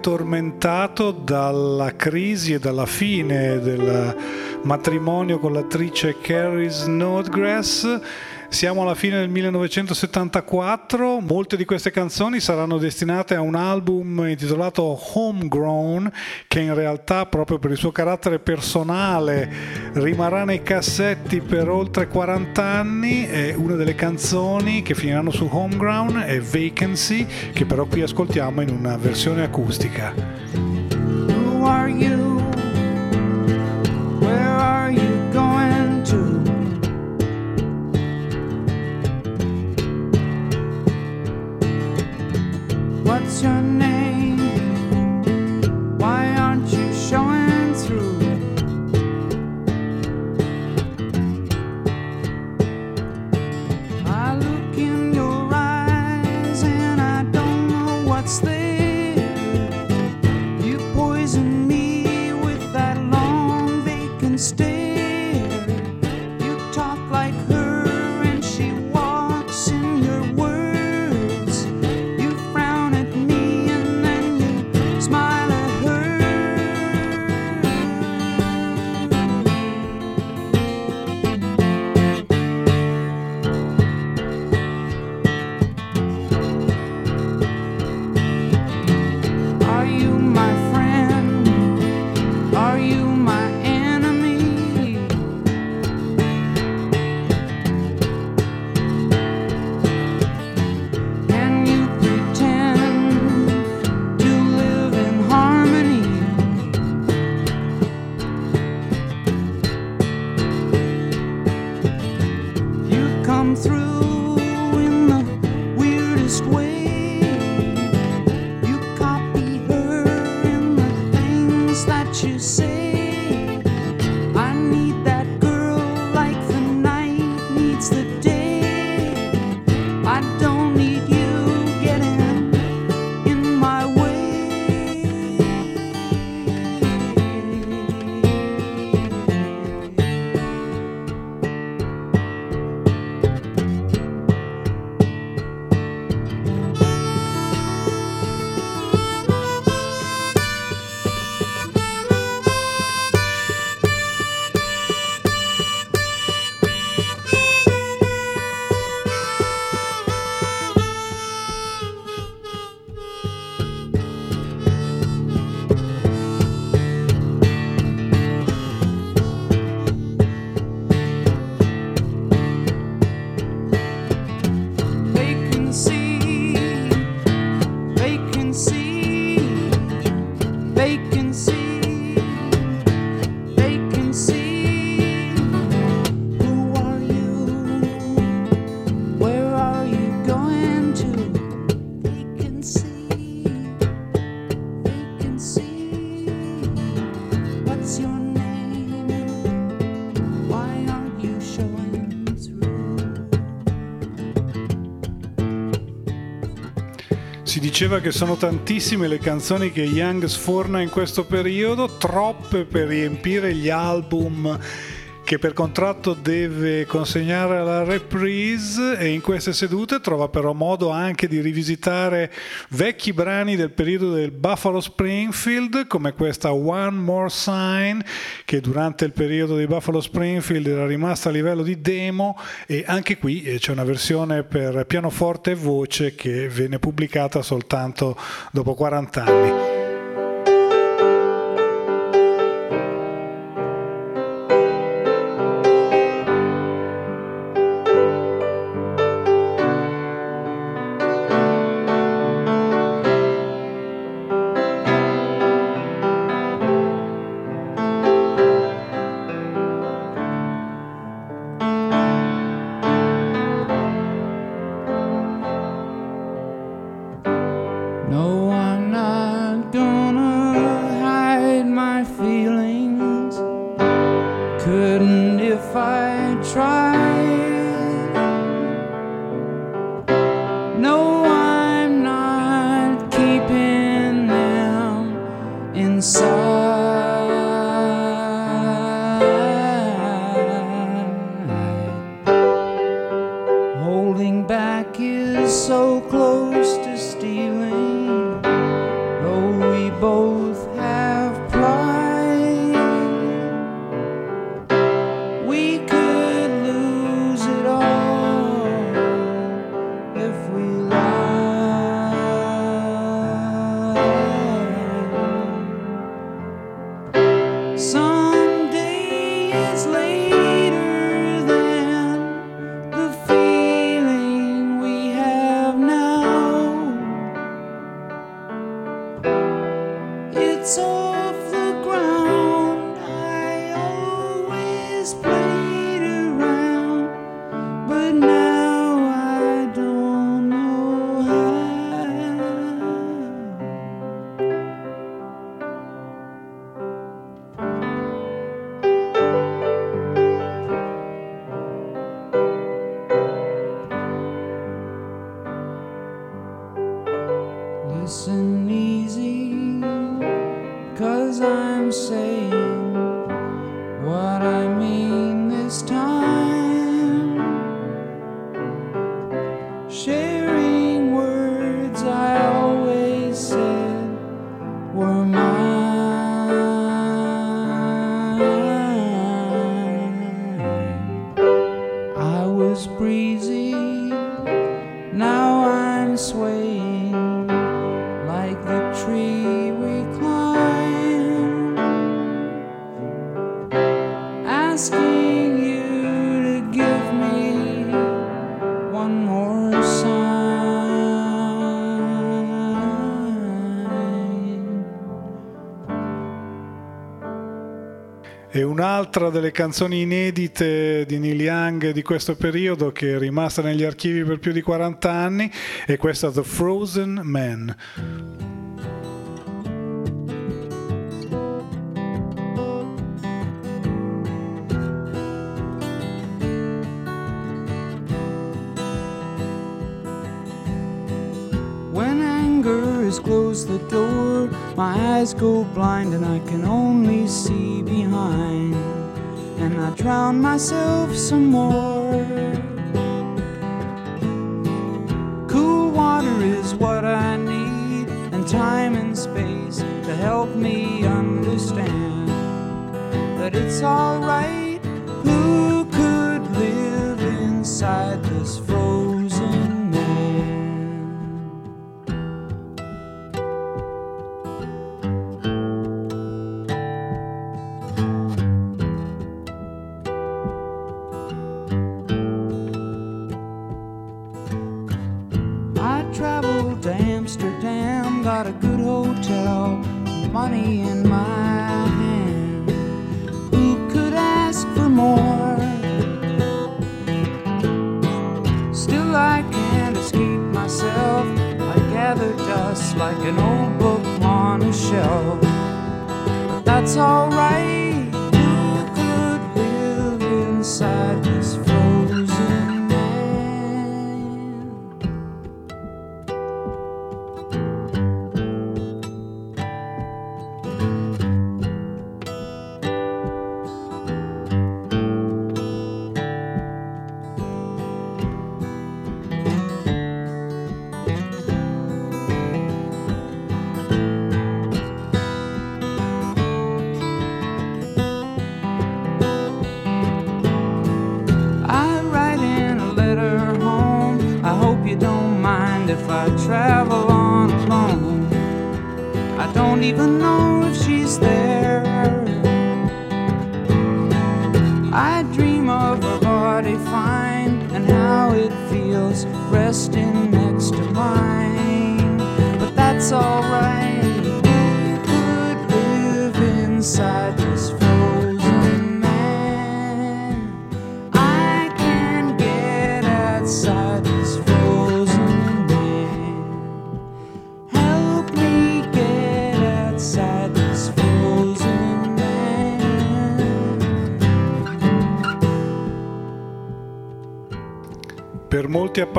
Tormentato dalla crisi e dalla fine del matrimonio con l'attrice Carrie Snodgrass siamo alla fine del 1974, molte di queste canzoni saranno destinate a un album intitolato Homegrown che in realtà proprio per il suo carattere personale rimarrà nei cassetti per oltre 40 anni e una delle canzoni che finiranno su Homegrown è Vacancy che però qui ascoltiamo in una versione acustica. What's your name? Diceva che sono tantissime le canzoni che Young sforna in questo periodo, troppe per riempire gli album che per contratto deve consegnare alla reprise e in queste sedute trova però modo anche di rivisitare vecchi brani del periodo del Buffalo Springfield come questa One More Sign che durante il periodo di Buffalo Springfield era rimasta a livello di demo e anche qui eh, c'è una versione per pianoforte e voce che venne pubblicata soltanto dopo 40 anni. share. Un'altra delle canzoni inedite di Neil Young di questo periodo che è rimasta negli archivi per più di 40 anni è questa The Frozen Man. When anger has closed the door, my eyes go blind and I can only see behind. And I drown myself some more. Cool water is what I need, and time and space to help me understand that it's alright.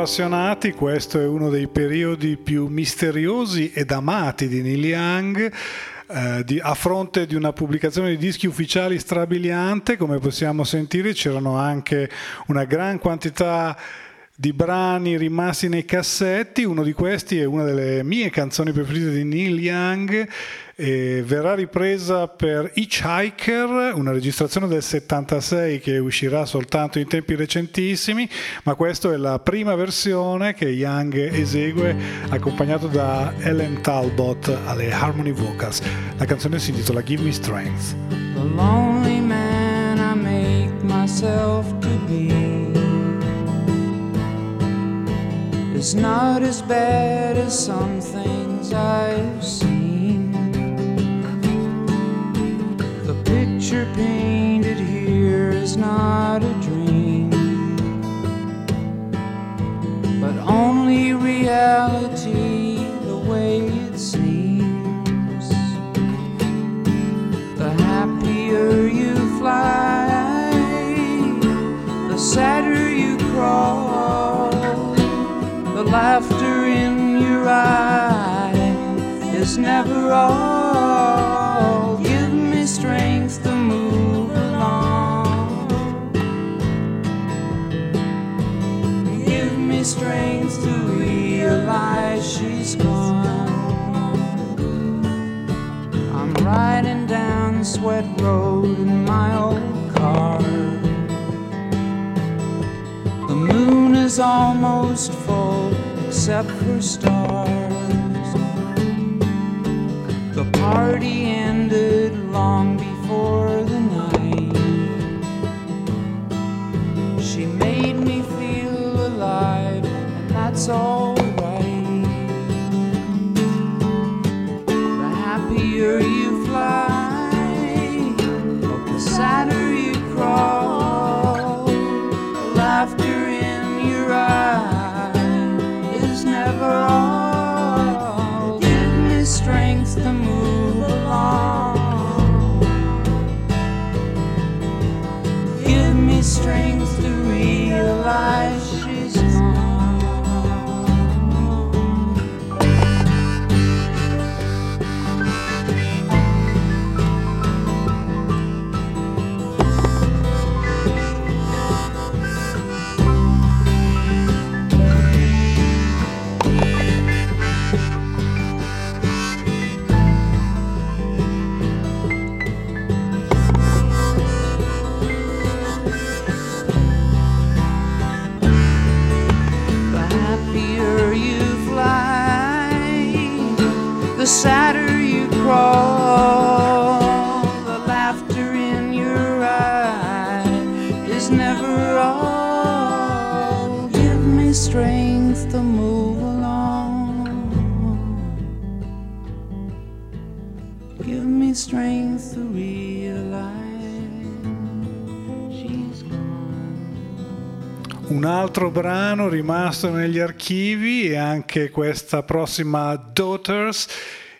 Appassionati questo è uno dei periodi più misteriosi ed amati di Neil Young. eh, di- a fronte di una pubblicazione di dischi ufficiali strabiliante, come possiamo sentire, c'erano anche una gran quantità di brani rimasti nei cassetti. Uno di questi è una delle mie canzoni preferite di Neil Young. verrà ripresa per Hitchhiker, una registrazione del 76 che uscirà soltanto in tempi recentissimi, ma questa è la prima versione che Young esegue accompagnato da Ellen Talbot alle harmony vocals. La canzone si intitola Give Me Strength. The lonely man I myself to be is not as bad as some things I've seen. The picture painted here is not a dream, but only reality the way it seems. The happier you fly, the sadder you crawl. Laughter in your eye is never all. Give me strength to move along. Give me strength to realize she's gone. I'm riding down the Sweat Road in my old car. The moon is almost full, except for stars. The party ended long before the night. She made me feel alive, and that's alright. Altro brano rimasto negli archivi e anche questa prossima Daughters,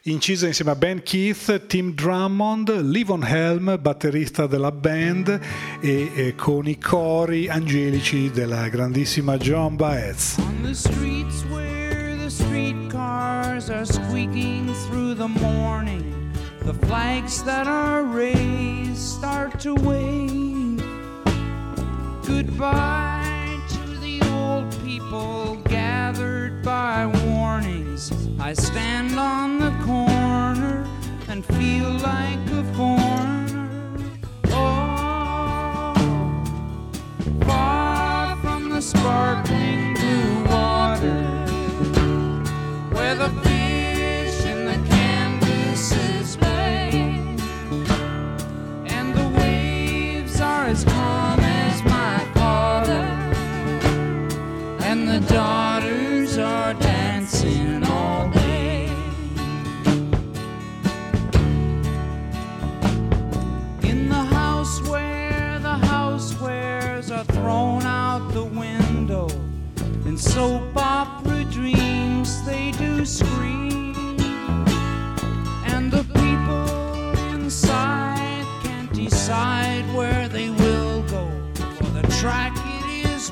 incisa insieme a Ben Keith, Tim Drummond, Livon Helm, batterista della band, e, e con i cori angelici della grandissima John Baez. On the streets where the streetcars are squeaking through the morning, the flags that are raised start to wave. Goodbye people gathered by warnings. I stand on the corner and feel like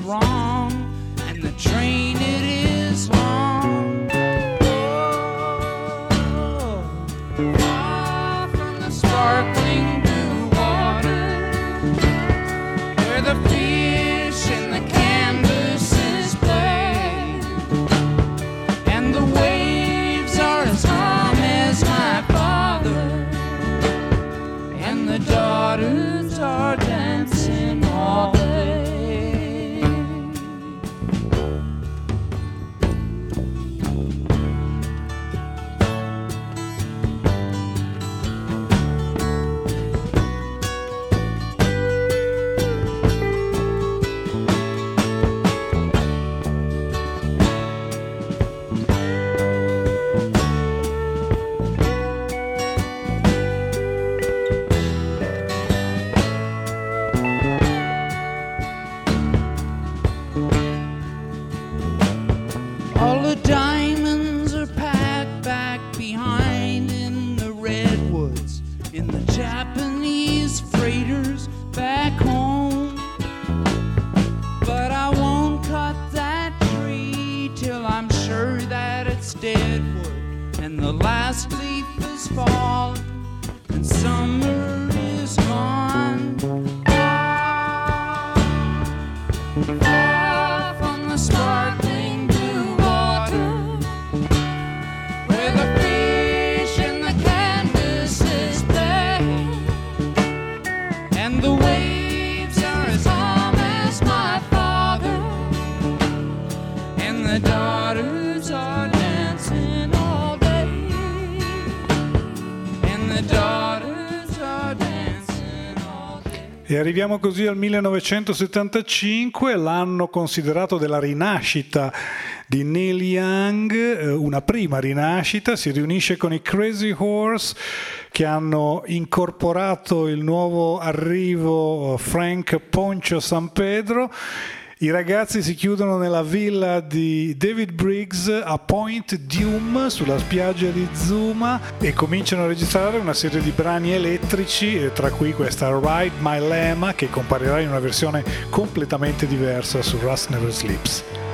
wrong Arriviamo così al 1975, l'anno considerato della rinascita di Neil Young, eh, una prima rinascita, si riunisce con i Crazy Horse che hanno incorporato il nuovo arrivo eh, Frank Poncio San Pedro. I ragazzi si chiudono nella villa di David Briggs a Point Dume sulla spiaggia di Zuma e cominciano a registrare una serie di brani elettrici, eh, tra cui questa Ride My Lama che comparirà in una versione completamente diversa su Rust Never Sleeps.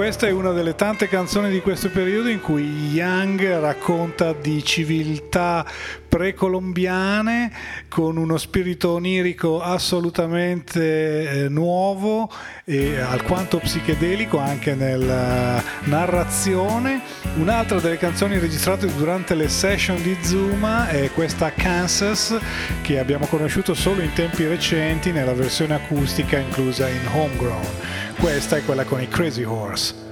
Questa è una delle tante canzoni di questo periodo in cui Young racconta di civiltà precolombiane con uno spirito onirico assolutamente eh, nuovo e alquanto psichedelico anche nella narrazione. Un'altra delle canzoni registrate durante le session di Zuma è questa Kansas che abbiamo conosciuto solo in tempi recenti nella versione acustica inclusa in Homegrown. Questa è quella con i Crazy Horse.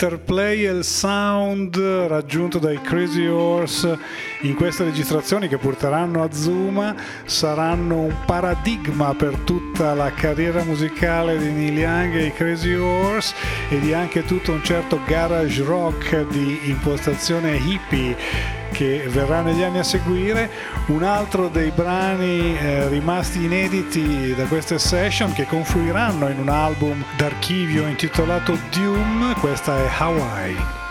L'interplay e il sound raggiunto dai Crazy Horse in queste registrazioni che porteranno a Zuma saranno un paradigma per tutta la carriera musicale di Neil Young e i Crazy Horse e di anche tutto un certo garage rock di impostazione hippie che verrà negli anni a seguire, un altro dei brani eh, rimasti inediti da queste session che confluiranno in un album d'archivio intitolato Doom, questa è Hawaii.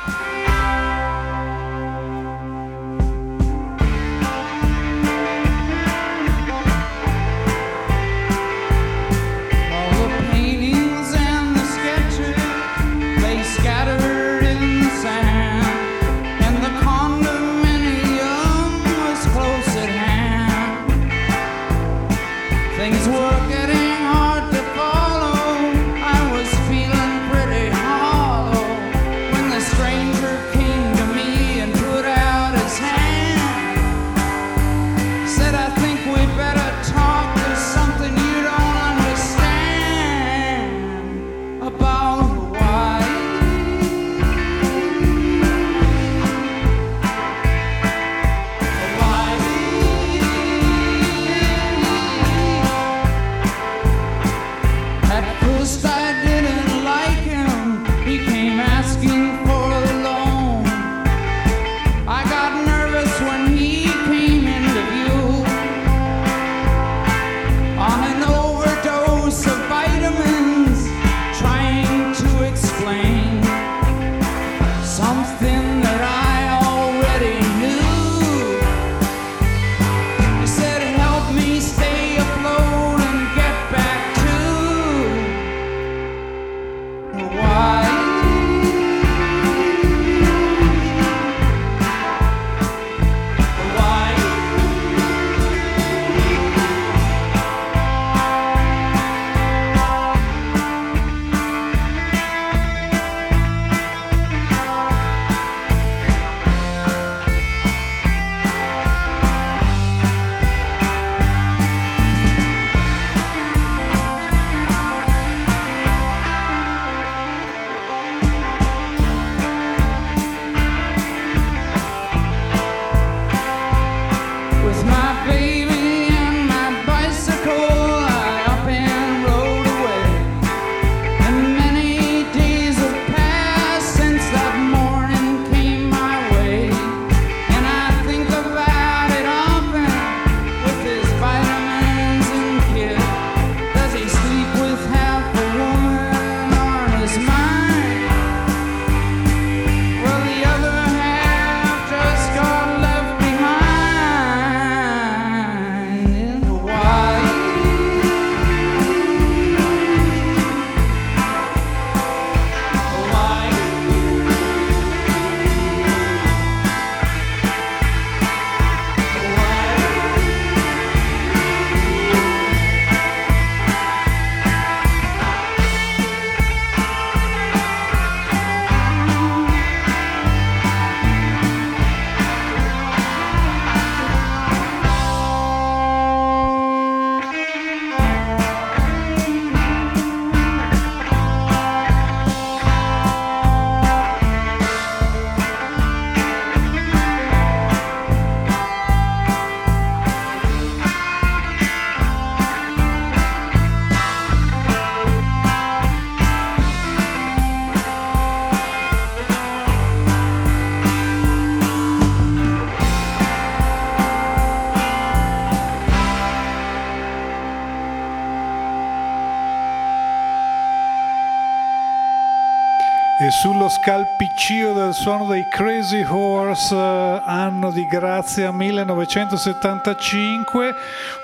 Sullo scalpiccio del suono dei Crazy Horse, eh, anno di grazia 1975,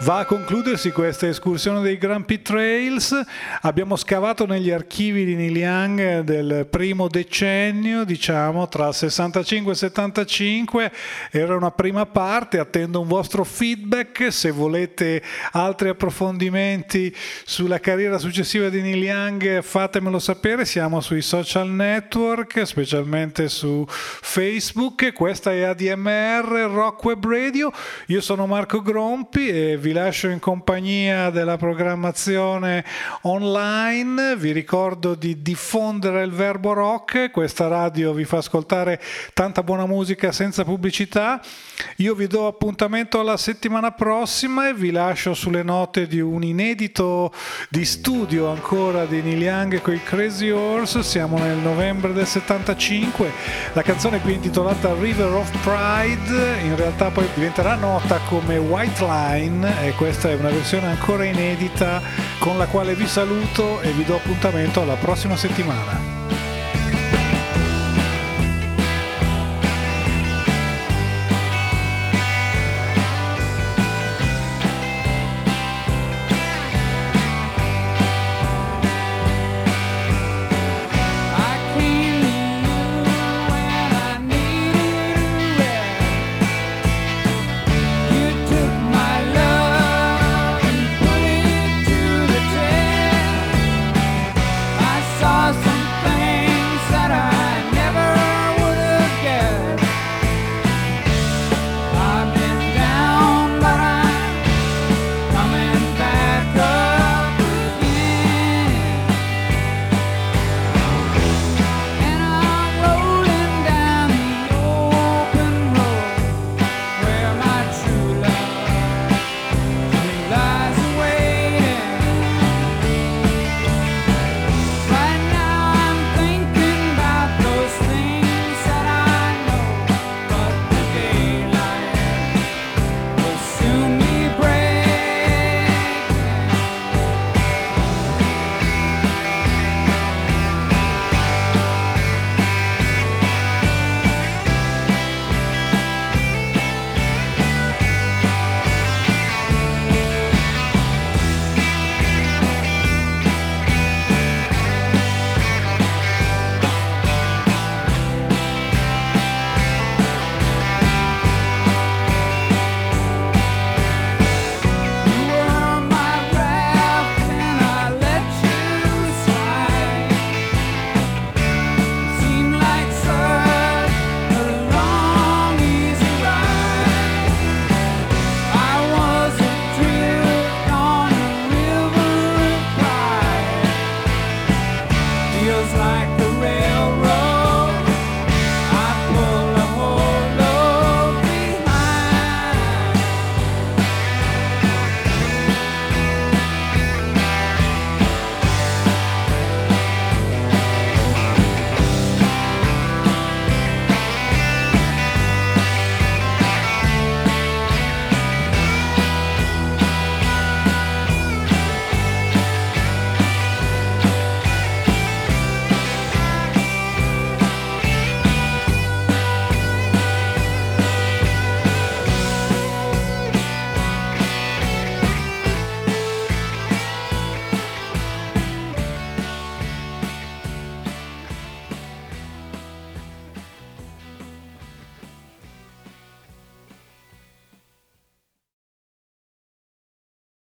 va a concludersi questa escursione dei Grumpy Trails. Abbiamo scavato negli archivi di Neil Young del primo decennio, diciamo tra 65 e 75, era una prima parte, attendo un vostro feedback, se volete altri approfondimenti sulla carriera successiva di Neil Young fatemelo sapere, siamo sui social network, specialmente su Facebook. Questa è ADMR Rock Web Radio. Io sono Marco Grompi e vi lascio in compagnia della programmazione online. Vi ricordo di diffondere il verbo rock. Questa radio vi fa ascoltare tanta buona musica senza pubblicità. Io vi do appuntamento alla settimana prossima e vi lascio sulle note di un inedito di studio ancora di Neil Young con i Crazy Horse. Siamo nel novembre del 75. La canzone qui intitolata River of Pride in realtà poi diventerà nota come White Line e questa è una versione ancora inedita con la quale vi saluto e vi do appuntamento alla prossima settimana.